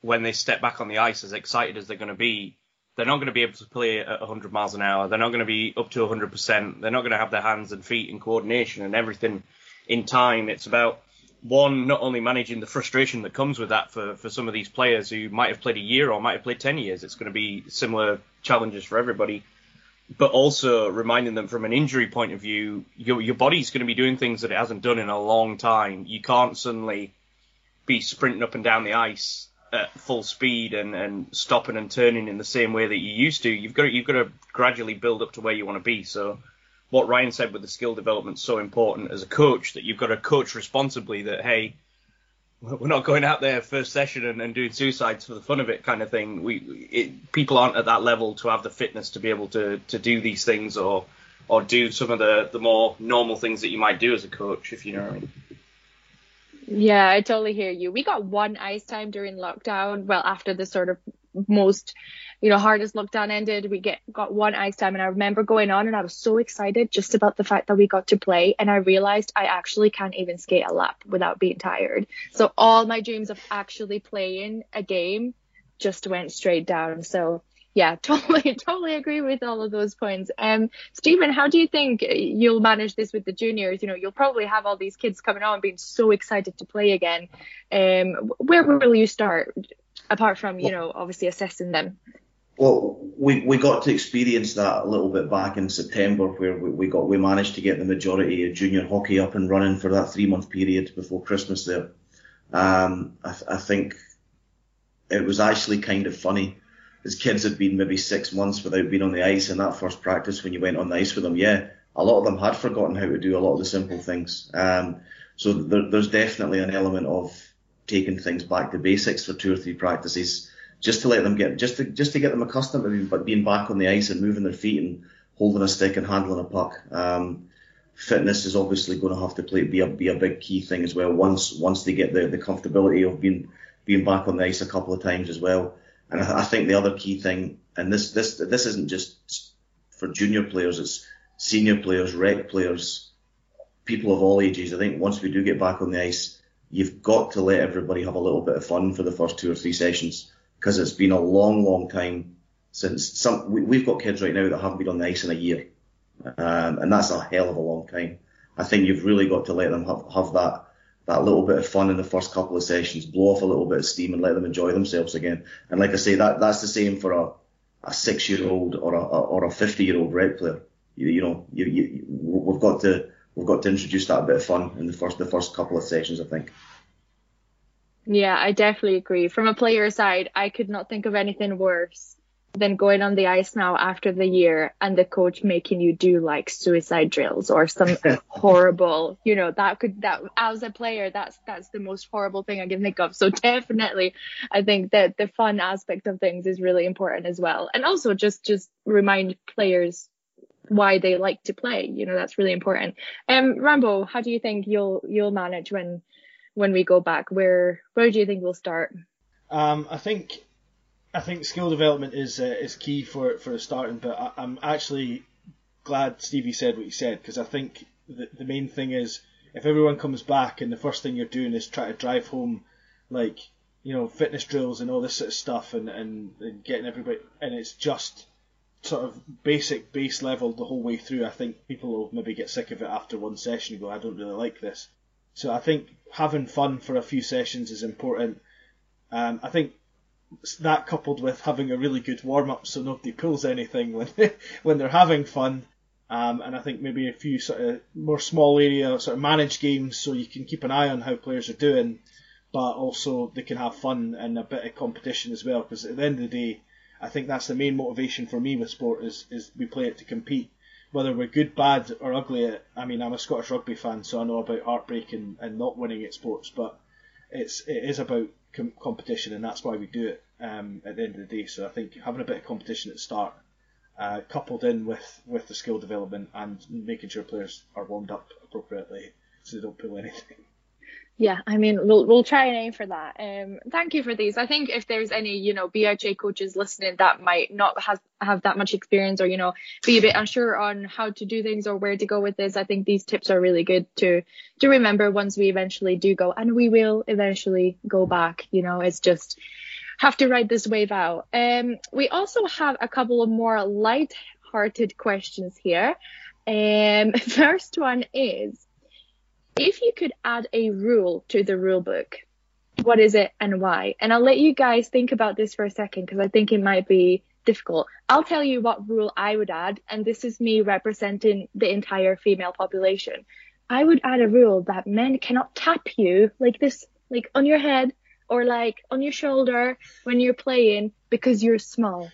when they step back on the ice, as excited as they're going to be, they're not going to be able to play at 100 miles an hour. They're not going to be up to 100%. They're not going to have their hands and feet and coordination and everything in time. It's about one, not only managing the frustration that comes with that for, for some of these players who might have played a year or might have played 10 years. It's going to be similar challenges for everybody. But also reminding them from an injury point of view, your, your body's going to be doing things that it hasn't done in a long time. You can't suddenly be sprinting up and down the ice at full speed and, and stopping and turning in the same way that you used to. You've got to, you've got to gradually build up to where you want to be. So what Ryan said with the skill development is so important as a coach that you've got to coach responsibly. That hey, we're not going out there first session and, and doing suicides for the fun of it kind of thing. We it, people aren't at that level to have the fitness to be able to to do these things or or do some of the the more normal things that you might do as a coach, if you know what I mean. Yeah, I totally hear you. We got one ice time during lockdown. Well, after the sort of most, you know, hardest lockdown ended, we get got one ice time, and I remember going on, and I was so excited just about the fact that we got to play, and I realized I actually can't even skate a lap without being tired. So all my dreams of actually playing a game just went straight down. So yeah, totally, totally agree with all of those points. Um, Stephen, how do you think you'll manage this with the juniors? You know, you'll probably have all these kids coming on being so excited to play again. Um, where will you start, apart from you know, obviously assessing them? Well, we, we got to experience that a little bit back in September, where we, we got we managed to get the majority of junior hockey up and running for that three month period before Christmas. There, um, I, I think it was actually kind of funny his kids had been maybe six months without being on the ice in that first practice when you went on the ice with them. Yeah, a lot of them had forgotten how to do a lot of the simple things. Um, so there, there's definitely an element of taking things back to basics for two or three practices, just to let them get just to just to get them accustomed to being, being back on the ice and moving their feet and holding a stick and handling a puck. Um, fitness is obviously going to have to play be a be a big key thing as well. Once once they get the the comfortability of being being back on the ice a couple of times as well. And I, I think the other key thing, and this this this isn't just for junior players, it's senior players, rec players, people of all ages. I think once we do get back on the ice, you've got to let everybody have a little bit of fun for the first two or three sessions because it's been a long, long time since some. We, have got kids right now that haven't been on the ice in a year, um, and that's a hell of a long time. I think you've really got to let them have, have that that little bit of fun in the first couple of sessions, blow off a little bit of steam and let them enjoy themselves again. And like I say, that that's the same for a, a six year old or a, or a 50 year old rec player. You, you know, you, you, we've got to we've got to introduce that bit of fun in the first the first couple of sessions, I think. Yeah, I definitely agree. From a player side, I could not think of anything worse than going on the ice now after the year and the coach making you do like suicide drills or some horrible, you know, that could that as a player, that's that's the most horrible thing I can think of. So definitely, I think that the fun aspect of things is really important as well, and also just just remind players why they like to play. You know, that's really important. Um, Rambo, how do you think you'll you'll manage when when we go back? Where where do you think we'll start? Um, I think I think skill development is uh, is key for for a starting, but I, am actually glad Stevie said what he said because I think the, the main thing is if everyone comes back and the first thing you're doing is try to drive home like you know fitness drills and all this sort of stuff and, and, and getting everybody and it's just sort of basic base level the whole way through, I think people will maybe get sick of it after one session and go, I don't really like this. So I think having fun for a few sessions is important. Um, I think that coupled with having a really good warm up so nobody pulls anything when when they're having fun. Um, and I think maybe a few sort of more small area sort of managed games so you can keep an eye on how players are doing, but also they can have fun and a bit of competition as well. Because at the end of the day, I think that's the main motivation for me with sport is is we play it to compete. Whether we're good, bad, or ugly I mean, I'm a Scottish rugby fan, so I know about heartbreak and, and not winning at sports, but it's it is about com- competition, and that's why we do it um, at the end of the day. So I think having a bit of competition at the start, uh, coupled in with, with the skill development and making sure players are warmed up appropriately so they don't pull anything. Yeah, I mean, we'll we'll try and aim for that. Um, thank you for these. I think if there's any, you know, BUIHA coaches listening that might not have have that much experience or you know be a bit unsure on how to do things or where to go with this, I think these tips are really good to to remember once we eventually do go, and we will eventually go back. You know, it's just have to ride this wave out. Um, we also have a couple of more light-hearted questions here. Um, first one is if you could add a rule to the rule book, what is it and why? And I'll let you guys think about this for a second because I think it might be difficult. I'll tell you what rule I would add, and this is me representing the entire female population. I would add a rule that men cannot tap you like this, like on your head or like on your shoulder when you're playing because you're small.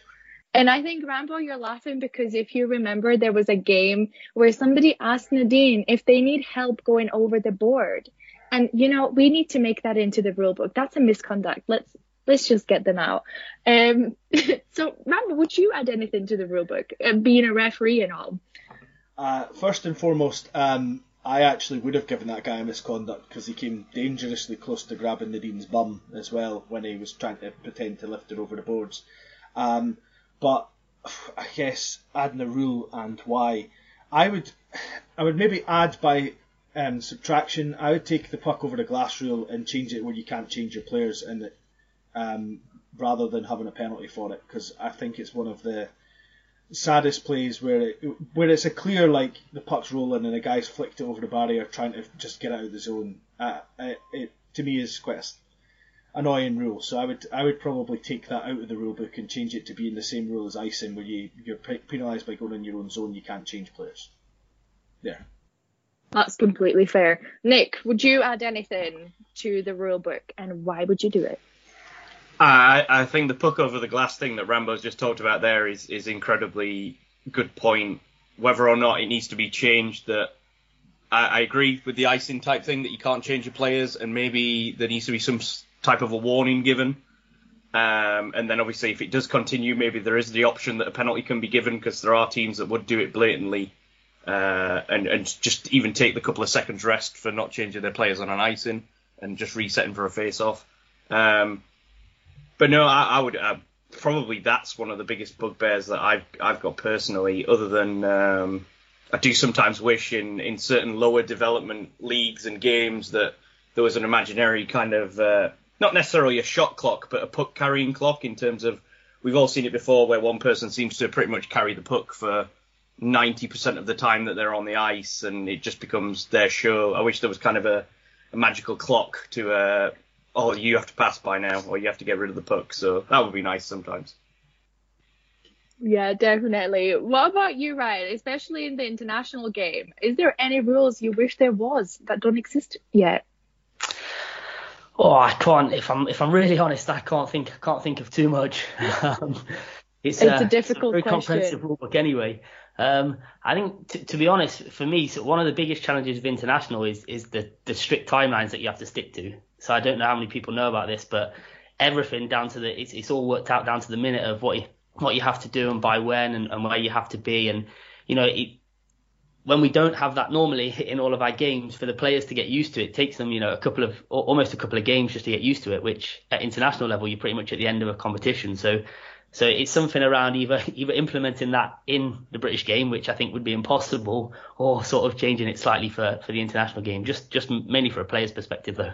And I think Rambo, you're laughing because if you remember, there was a game where somebody asked Nadine if they need help going over the board. And you know, we need to make that into the rule book. That's a misconduct. Let's let's just get them out. Um, so Rambo, would you add anything to the rule book, uh, being a referee and all? Uh, first and foremost, um, I actually would have given that guy a misconduct because he came dangerously close to grabbing Nadine's bum as well when he was trying to pretend to lift her over the boards. Um, but I guess adding a rule and why, I would, I would maybe add by um, subtraction. I would take the puck over the glass rule and change it where you can't change your players, and um, rather than having a penalty for it, because I think it's one of the saddest plays where it, where it's a clear like the puck's rolling and a guy's flicked it over the barrier trying to just get out of the zone. Uh, it, it to me is quite a annoying rule. So I would I would probably take that out of the rule book and change it to be in the same rule as icing, where you you're penalised by going in your own zone. You can't change players. There. That's completely fair. Nick, would you add anything to the rule book, and why would you do it? I, I think the puck over the glass thing that Rambo's just talked about there is is incredibly good point. Whether or not it needs to be changed, that I, I agree with the icing type thing that you can't change your players, and maybe there needs to be some type of a warning given. Um, and then obviously, if it does continue, maybe there is the option that a penalty can be given because there are teams that would do it blatantly uh, and, and just even take the couple of seconds rest for not changing their players on an icing and just resetting for a face off. Um, but no, I, I would uh, probably that's one of the biggest bugbears that I've I've got personally. Other than um, I do sometimes wish in in certain lower development leagues and games that there was an imaginary kind of uh, not necessarily a shot clock, but a puck carrying clock in terms of we've all seen it before where one person seems to pretty much carry the puck for 90% of the time that they're on the ice and it just becomes their show. I wish there was kind of a, a magical clock to, uh, oh, you have to pass by now or you have to get rid of the puck. So that would be nice sometimes. Yeah, definitely. What about you, Ryan? Especially in the international game, is there any rules you wish there was that don't exist yet? Oh, I can't. If I'm if I'm really honest, I can't think I can't think of too much. um, it's, it's uh, a difficult it's a very question. comprehensive rulebook anyway. Um, I think t- to be honest, for me, so one of the biggest challenges of international is is the the strict timelines that you have to stick to. So I don't know how many people know about this, but everything down to the it's, it's all worked out down to the minute of what you, what you have to do and by when and, and where you have to be and you know it, when we don't have that normally in all of our games for the players to get used to it, it takes them you know a couple of almost a couple of games just to get used to it which at international level you're pretty much at the end of a competition so so it's something around either either implementing that in the British game, which I think would be impossible, or sort of changing it slightly for, for the international game, just just mainly for a player's perspective though.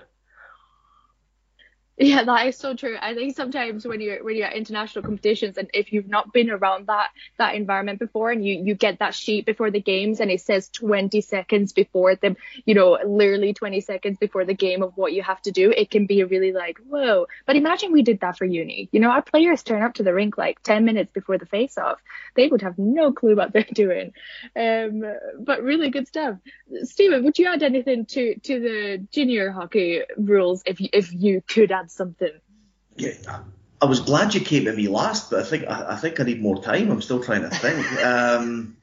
Yeah, that is so true. I think sometimes when you're when you're at international competitions and if you've not been around that that environment before and you you get that sheet before the games and it says 20 seconds before the you know literally 20 seconds before the game of what you have to do, it can be really like whoa. But imagine we did that for uni. You know, our players turn up to the rink like 10 minutes before the face off. They would have no clue what they're doing. Um, but really good stuff. Stephen, would you add anything to to the junior hockey rules if if you could add something. Yeah, I was glad you came to me last, but I think I, I think I need more time. I'm still trying to think. um,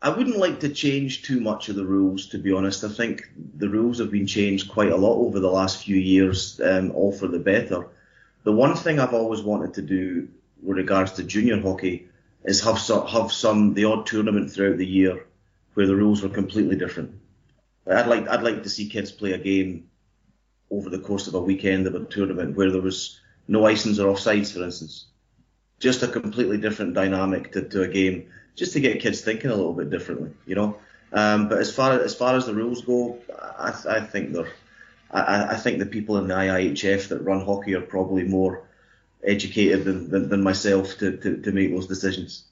I wouldn't like to change too much of the rules, to be honest. I think the rules have been changed quite a lot over the last few years, um, all for the better. The one thing I've always wanted to do with regards to junior hockey is have some, have some the odd tournament throughout the year where the rules were completely different. I'd like I'd like to see kids play a game over the course of a weekend of a tournament where there was no icings or offsides, for instance. Just a completely different dynamic to, to a game, just to get kids thinking a little bit differently, you know. Um, but as far as far as the rules go, I, I think they're, I, think the people in the IIHF that run hockey are probably more educated than, than, than myself to, to, to make those decisions.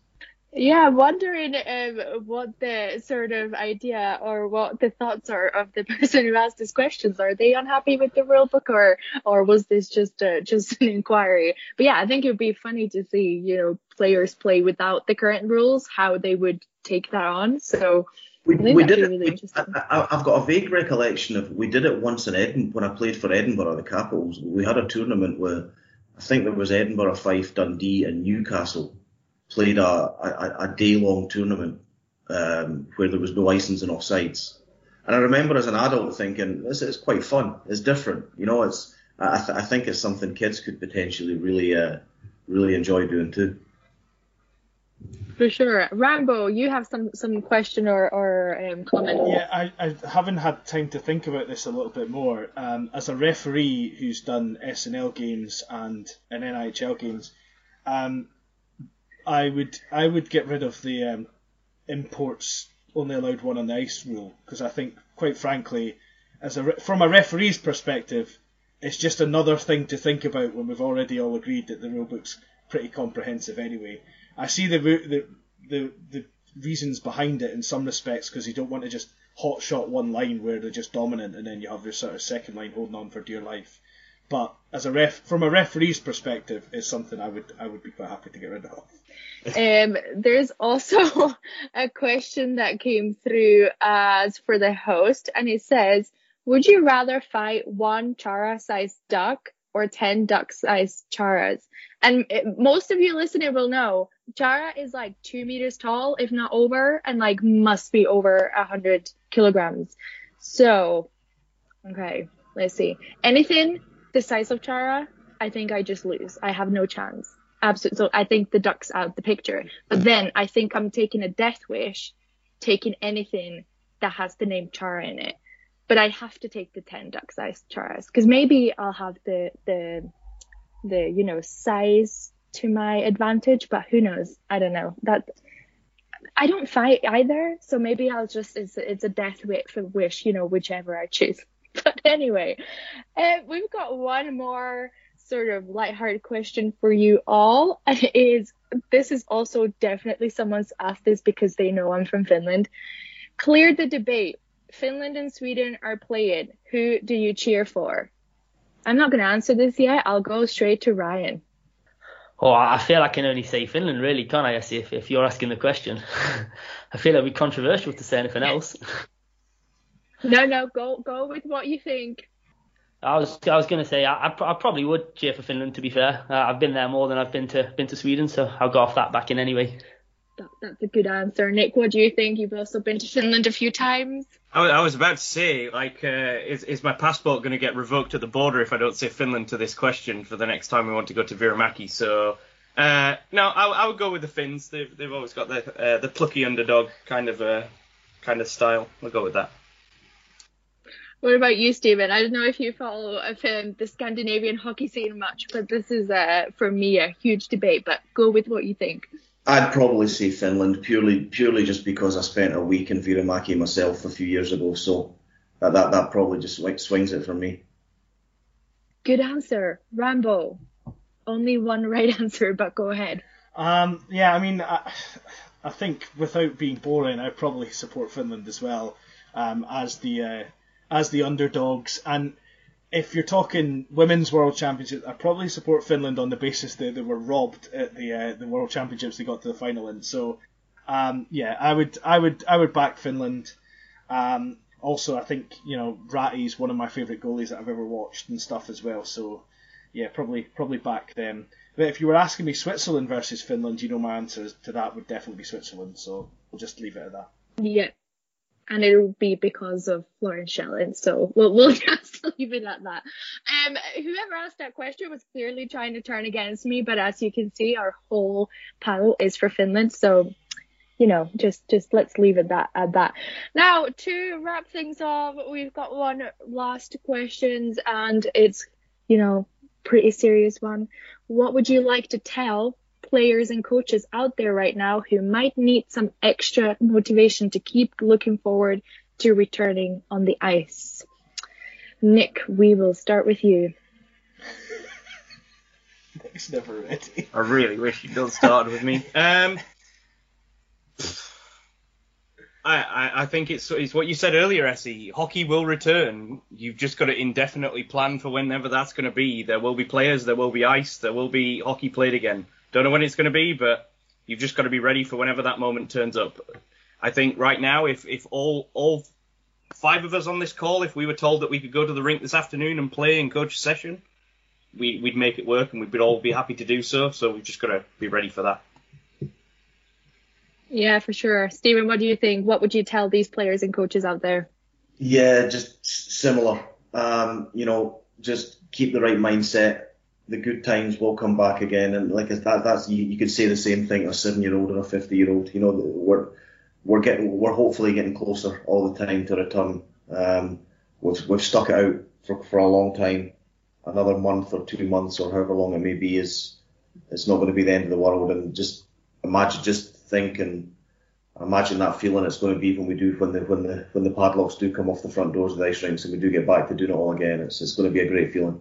Yeah, I'm wondering um, what the sort of idea or what the thoughts are of the person who asked these questions. Are they unhappy with the rule book, or or was this just a, just an inquiry? But yeah, I think it would be funny to see you know players play without the current rules, how they would take that on. So we, we did it. Really we, I, have got a vague recollection of we did it once in Edinburgh when I played for Edinburgh, the Capitals. We had a tournament where I think there was Edinburgh, Fife, Dundee, and Newcastle played a, a, a day long tournament um, where there was no icings and offsides. And I remember as an adult thinking, this is quite fun. It's different. You know, it's, I, th- I think it's something kids could potentially really, uh, really enjoy doing too. For sure. Rambo, you have some, some question or, or um, comment? Yeah, I, I haven't had time to think about this a little bit more. Um, as a referee who's done SNL games and, and NIHL games, um, I would I would get rid of the um, imports only allowed one on the ice rule because I think, quite frankly, as a from a referee's perspective, it's just another thing to think about when we've already all agreed that the rulebook's pretty comprehensive anyway. I see the the the, the reasons behind it in some respects because you don't want to just hot shot one line where they're just dominant and then you have your sort of second line holding on for dear life. But as a ref, from a referee's perspective, it's something I would I would be quite happy to get rid of. Um, there's also a question that came through as for the host, and it says, "Would you rather fight one Chara-sized duck or ten duck-sized Charas?" And it, most of you listening will know Chara is like two meters tall, if not over, and like must be over a hundred kilograms. So, okay, let's see. Anything the size of Chara, I think I just lose. I have no chance. Absolutely. So I think the duck's out the picture. But then I think I'm taking a death wish, taking anything that has the name Chara in it. But I have to take the 10 duck sized Charas because maybe I'll have the, the, the, you know, size to my advantage, but who knows? I don't know. That, I don't fight either, so maybe I'll just it's it's a death wish, for wish, you know, whichever I choose. But anyway, uh, we've got one more sort of lighthearted question for you all. And it is this is also definitely someone's asked this because they know I'm from Finland. Clear the debate. Finland and Sweden are playing. Who do you cheer for? I'm not going to answer this yet. I'll go straight to Ryan. Oh, I feel I can only say Finland, really, can't I, if, if you're asking the question? I feel it'd be controversial to say anything else. No, no, go go with what you think. I was I was going to say I, I, probably would cheer for Finland. To be fair, uh, I've been there more than I've been to been to Sweden, so I'll go off that back in anyway. That, that's a good answer, Nick. What do you think? You've also been to Finland a few times. I, I was about to say, like, uh, is is my passport going to get revoked at the border if I don't say Finland to this question for the next time we want to go to Vierumäki? So. Uh, no, I, I would go with the Finns. They've, they've always got the uh, the plucky underdog kind of uh, kind of style. I'll go with that. What about you, Stephen? I don't know if you follow um, the Scandinavian hockey scene much, but this is, uh, for me, a huge debate. But go with what you think. I'd probably say Finland, purely purely just because I spent a week in Vierumäki myself a few years ago. So that that, that probably just like swings it for me. Good answer, Rambo. Only one right answer, but go ahead. Um, yeah, I mean, I, I think without being boring, I probably support Finland as well um, as the uh, as the underdogs. And if you're talking women's world championship, I probably support Finland on the basis that they were robbed at the uh, the world championships they got to the final in. So um, yeah, I would I would I would back Finland. Um, also, I think you know Räty is one of my favourite goalies that I've ever watched and stuff as well. So yeah, probably probably back them. But if you were asking me Switzerland versus Finland, you know my answer to that would definitely be Switzerland. So we'll just leave it at that. Yeah, and it'll be because of Florence Schelling. So we'll, we'll just leave it at that. Um, whoever asked that question was clearly trying to turn against me, but as you can see, our whole panel is for Finland. So, you know, just just let's leave it that at that. Now to wrap things off, we've got one last questions, and it's you know pretty serious one. What would you like to tell players and coaches out there right now who might need some extra motivation to keep looking forward to returning on the ice. Nick, we will start with you. Nick's never ready. I really wish you'd done started with me. Um, I, I, I, think it's, it's what you said earlier, Essie. Hockey will return. You've just got to indefinitely plan for whenever that's going to be. There will be players, there will be ice, there will be hockey played again. Don't know when it's going to be, but you've just got to be ready for whenever that moment turns up. I think right now, if if all all five of us on this call, if we were told that we could go to the rink this afternoon and play and coach a session, we, we'd make it work and we'd all be happy to do so. So we've just got to be ready for that. Yeah, for sure. Stephen, what do you think? What would you tell these players and coaches out there? Yeah, just similar. Um, you know, just keep the right mindset the good times will come back again. And like that, that's you, you could say the same thing a seven year old or a fifty year old. You know, we're we're getting we're hopefully getting closer all the time to return. Um, we've we've stuck it out for for a long time. Another month or two months or however long it may be is it's not going to be the end of the world. And just imagine, just think and imagine that feeling it's going to be when we do when the when the when the padlocks do come off the front doors of the ice rinks and we do get back to doing it all again. It's it's going to be a great feeling.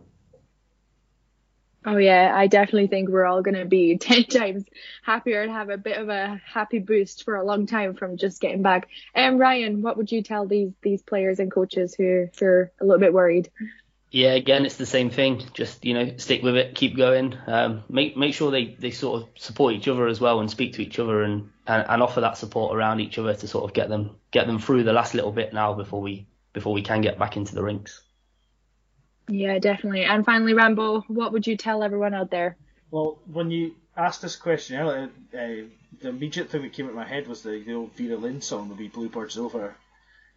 Oh yeah, I definitely think we're all gonna be ten times happier and have a bit of a happy boost for a long time from just getting back. And um, Ryan, what would you tell these these players and coaches who are a little bit worried? Yeah, again, it's the same thing. Just you know, stick with it, keep going. Um, make make sure they, they sort of support each other as well and speak to each other and, and, and offer that support around each other to sort of get them get them through the last little bit now before we before we can get back into the rinks. Yeah, definitely. And finally, Rambo, what would you tell everyone out there? Well, when you asked this question earlier, uh, the immediate thing that came into my head was the, the old Vera Lynn song, "The Wee Bluebirds Over."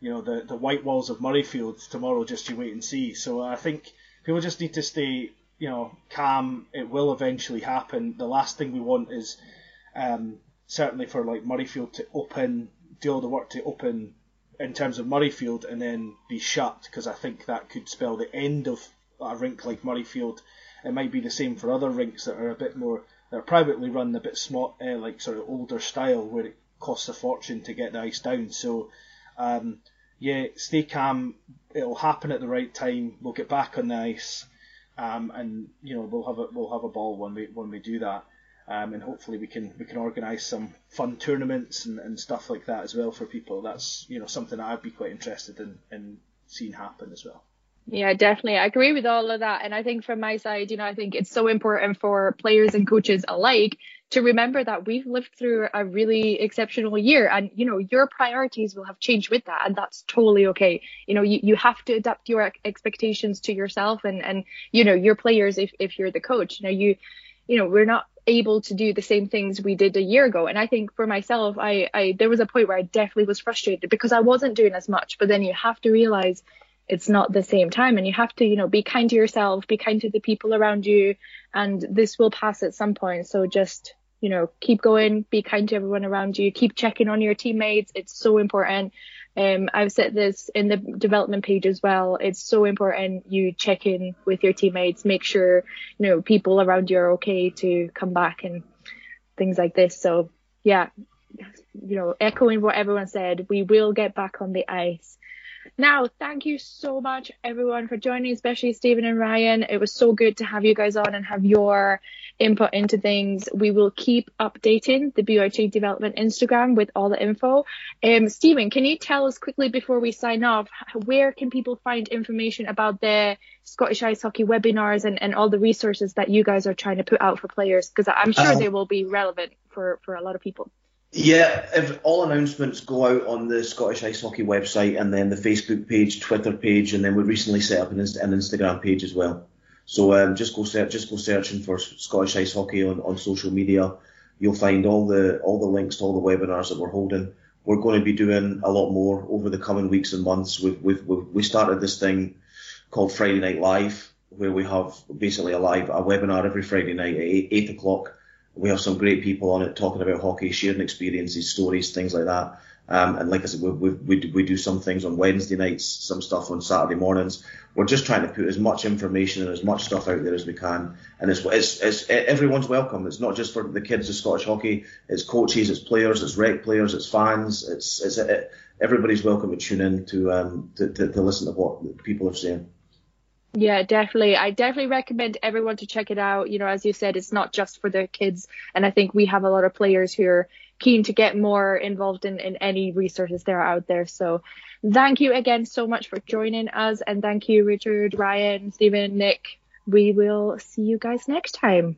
You know, the the white walls of Murrayfield tomorrow. Just you wait and see. So I think people just need to stay, you know, calm. It will eventually happen. The last thing we want is, um, certainly for like Murrayfield to open, do all the work to open in terms of Murrayfield and then be shut because I think that could spell the end of a rink like Murrayfield. It might be the same for other rinks that are a bit more that are privately run, a bit small, uh, like sort of older style where it costs a fortune to get the ice down. So um, yeah, stay calm. It'll happen at the right time. We'll get back on the ice, um, and you know we'll have a we'll have a ball when we when we do that um, and hopefully we can we can organise some fun tournaments and, and stuff like that as well for people. That's you know something I'd be quite interested in, in seeing happen as well. Yeah, definitely. I agree with all of that. And I think from my side, you know, I think it's so important for players and coaches alike to remember that we've lived through a really exceptional year and, you know, your priorities will have changed with that. And that's totally okay. You know, you, you have to adapt your expectations to yourself and, and, you know, your players if, if you're the coach. You know, you, you know, we're not able to do the same things we did a year ago. And I think for myself, I, I there was a point where I definitely was frustrated because I wasn't doing as much. But then you have to realize it's not the same time and you have to, you know, be kind to yourself, be kind to the people around you, and this will pass at some point. So just you know, keep going, be kind to everyone around you, keep checking on your teammates. It's so important. Um, I've said this in the development page as well. It's so important you check in with your teammates, make sure, you know, people around you are okay to come back and things like this. So yeah, you know, echoing what everyone said, we will get back on the ice. Now, thank you so much, everyone, for joining, especially Stephen and Ryan. It was so good to have you guys on and have your input into things. We will keep updating the BYT development Instagram with all the info. Um, Stephen, can you tell us quickly before we sign off, where can people find information about the Scottish Ice Hockey webinars and, and all the resources that you guys are trying to put out for players? Because I'm sure um, they will be relevant for, for a lot of people. Yeah, if all announcements go out on the Scottish Ice Hockey website and then the Facebook page, Twitter page, and then we recently set up an, an Instagram page as well. So um, just go just go searching for Scottish Ice Hockey on, on social media. You'll find all the all the links to all the webinars that we're holding. We're going to be doing a lot more over the coming weeks and months. We've, we've, we've we started this thing called Friday Night Live, where we have basically a live a webinar every Friday night at eight, eight o'clock. We have some great people on it talking about hockey, sharing experiences, stories, things like that. Um, and like I said, we, we, we, do some things on Wednesday nights, some stuff on Saturday mornings. We're just trying to put as much information and as much stuff out there as we can. And it's, it's, it's everyone's welcome. It's not just for the kids of Scottish hockey. It's coaches, it's players, it's rec players, it's fans. It's, it's it, everybody's welcome to tune in to, um, to, to, to listen to what people are saying. Yeah, definitely. I definitely recommend everyone to check it out. You know, as you said, it's not just for the kids. And I think we have a lot of players who are keen to get more involved in, in any resources that are out there. So thank you again so much for joining us. And thank you, Richard, Ryan, Stephen, Nick. We will see you guys next time.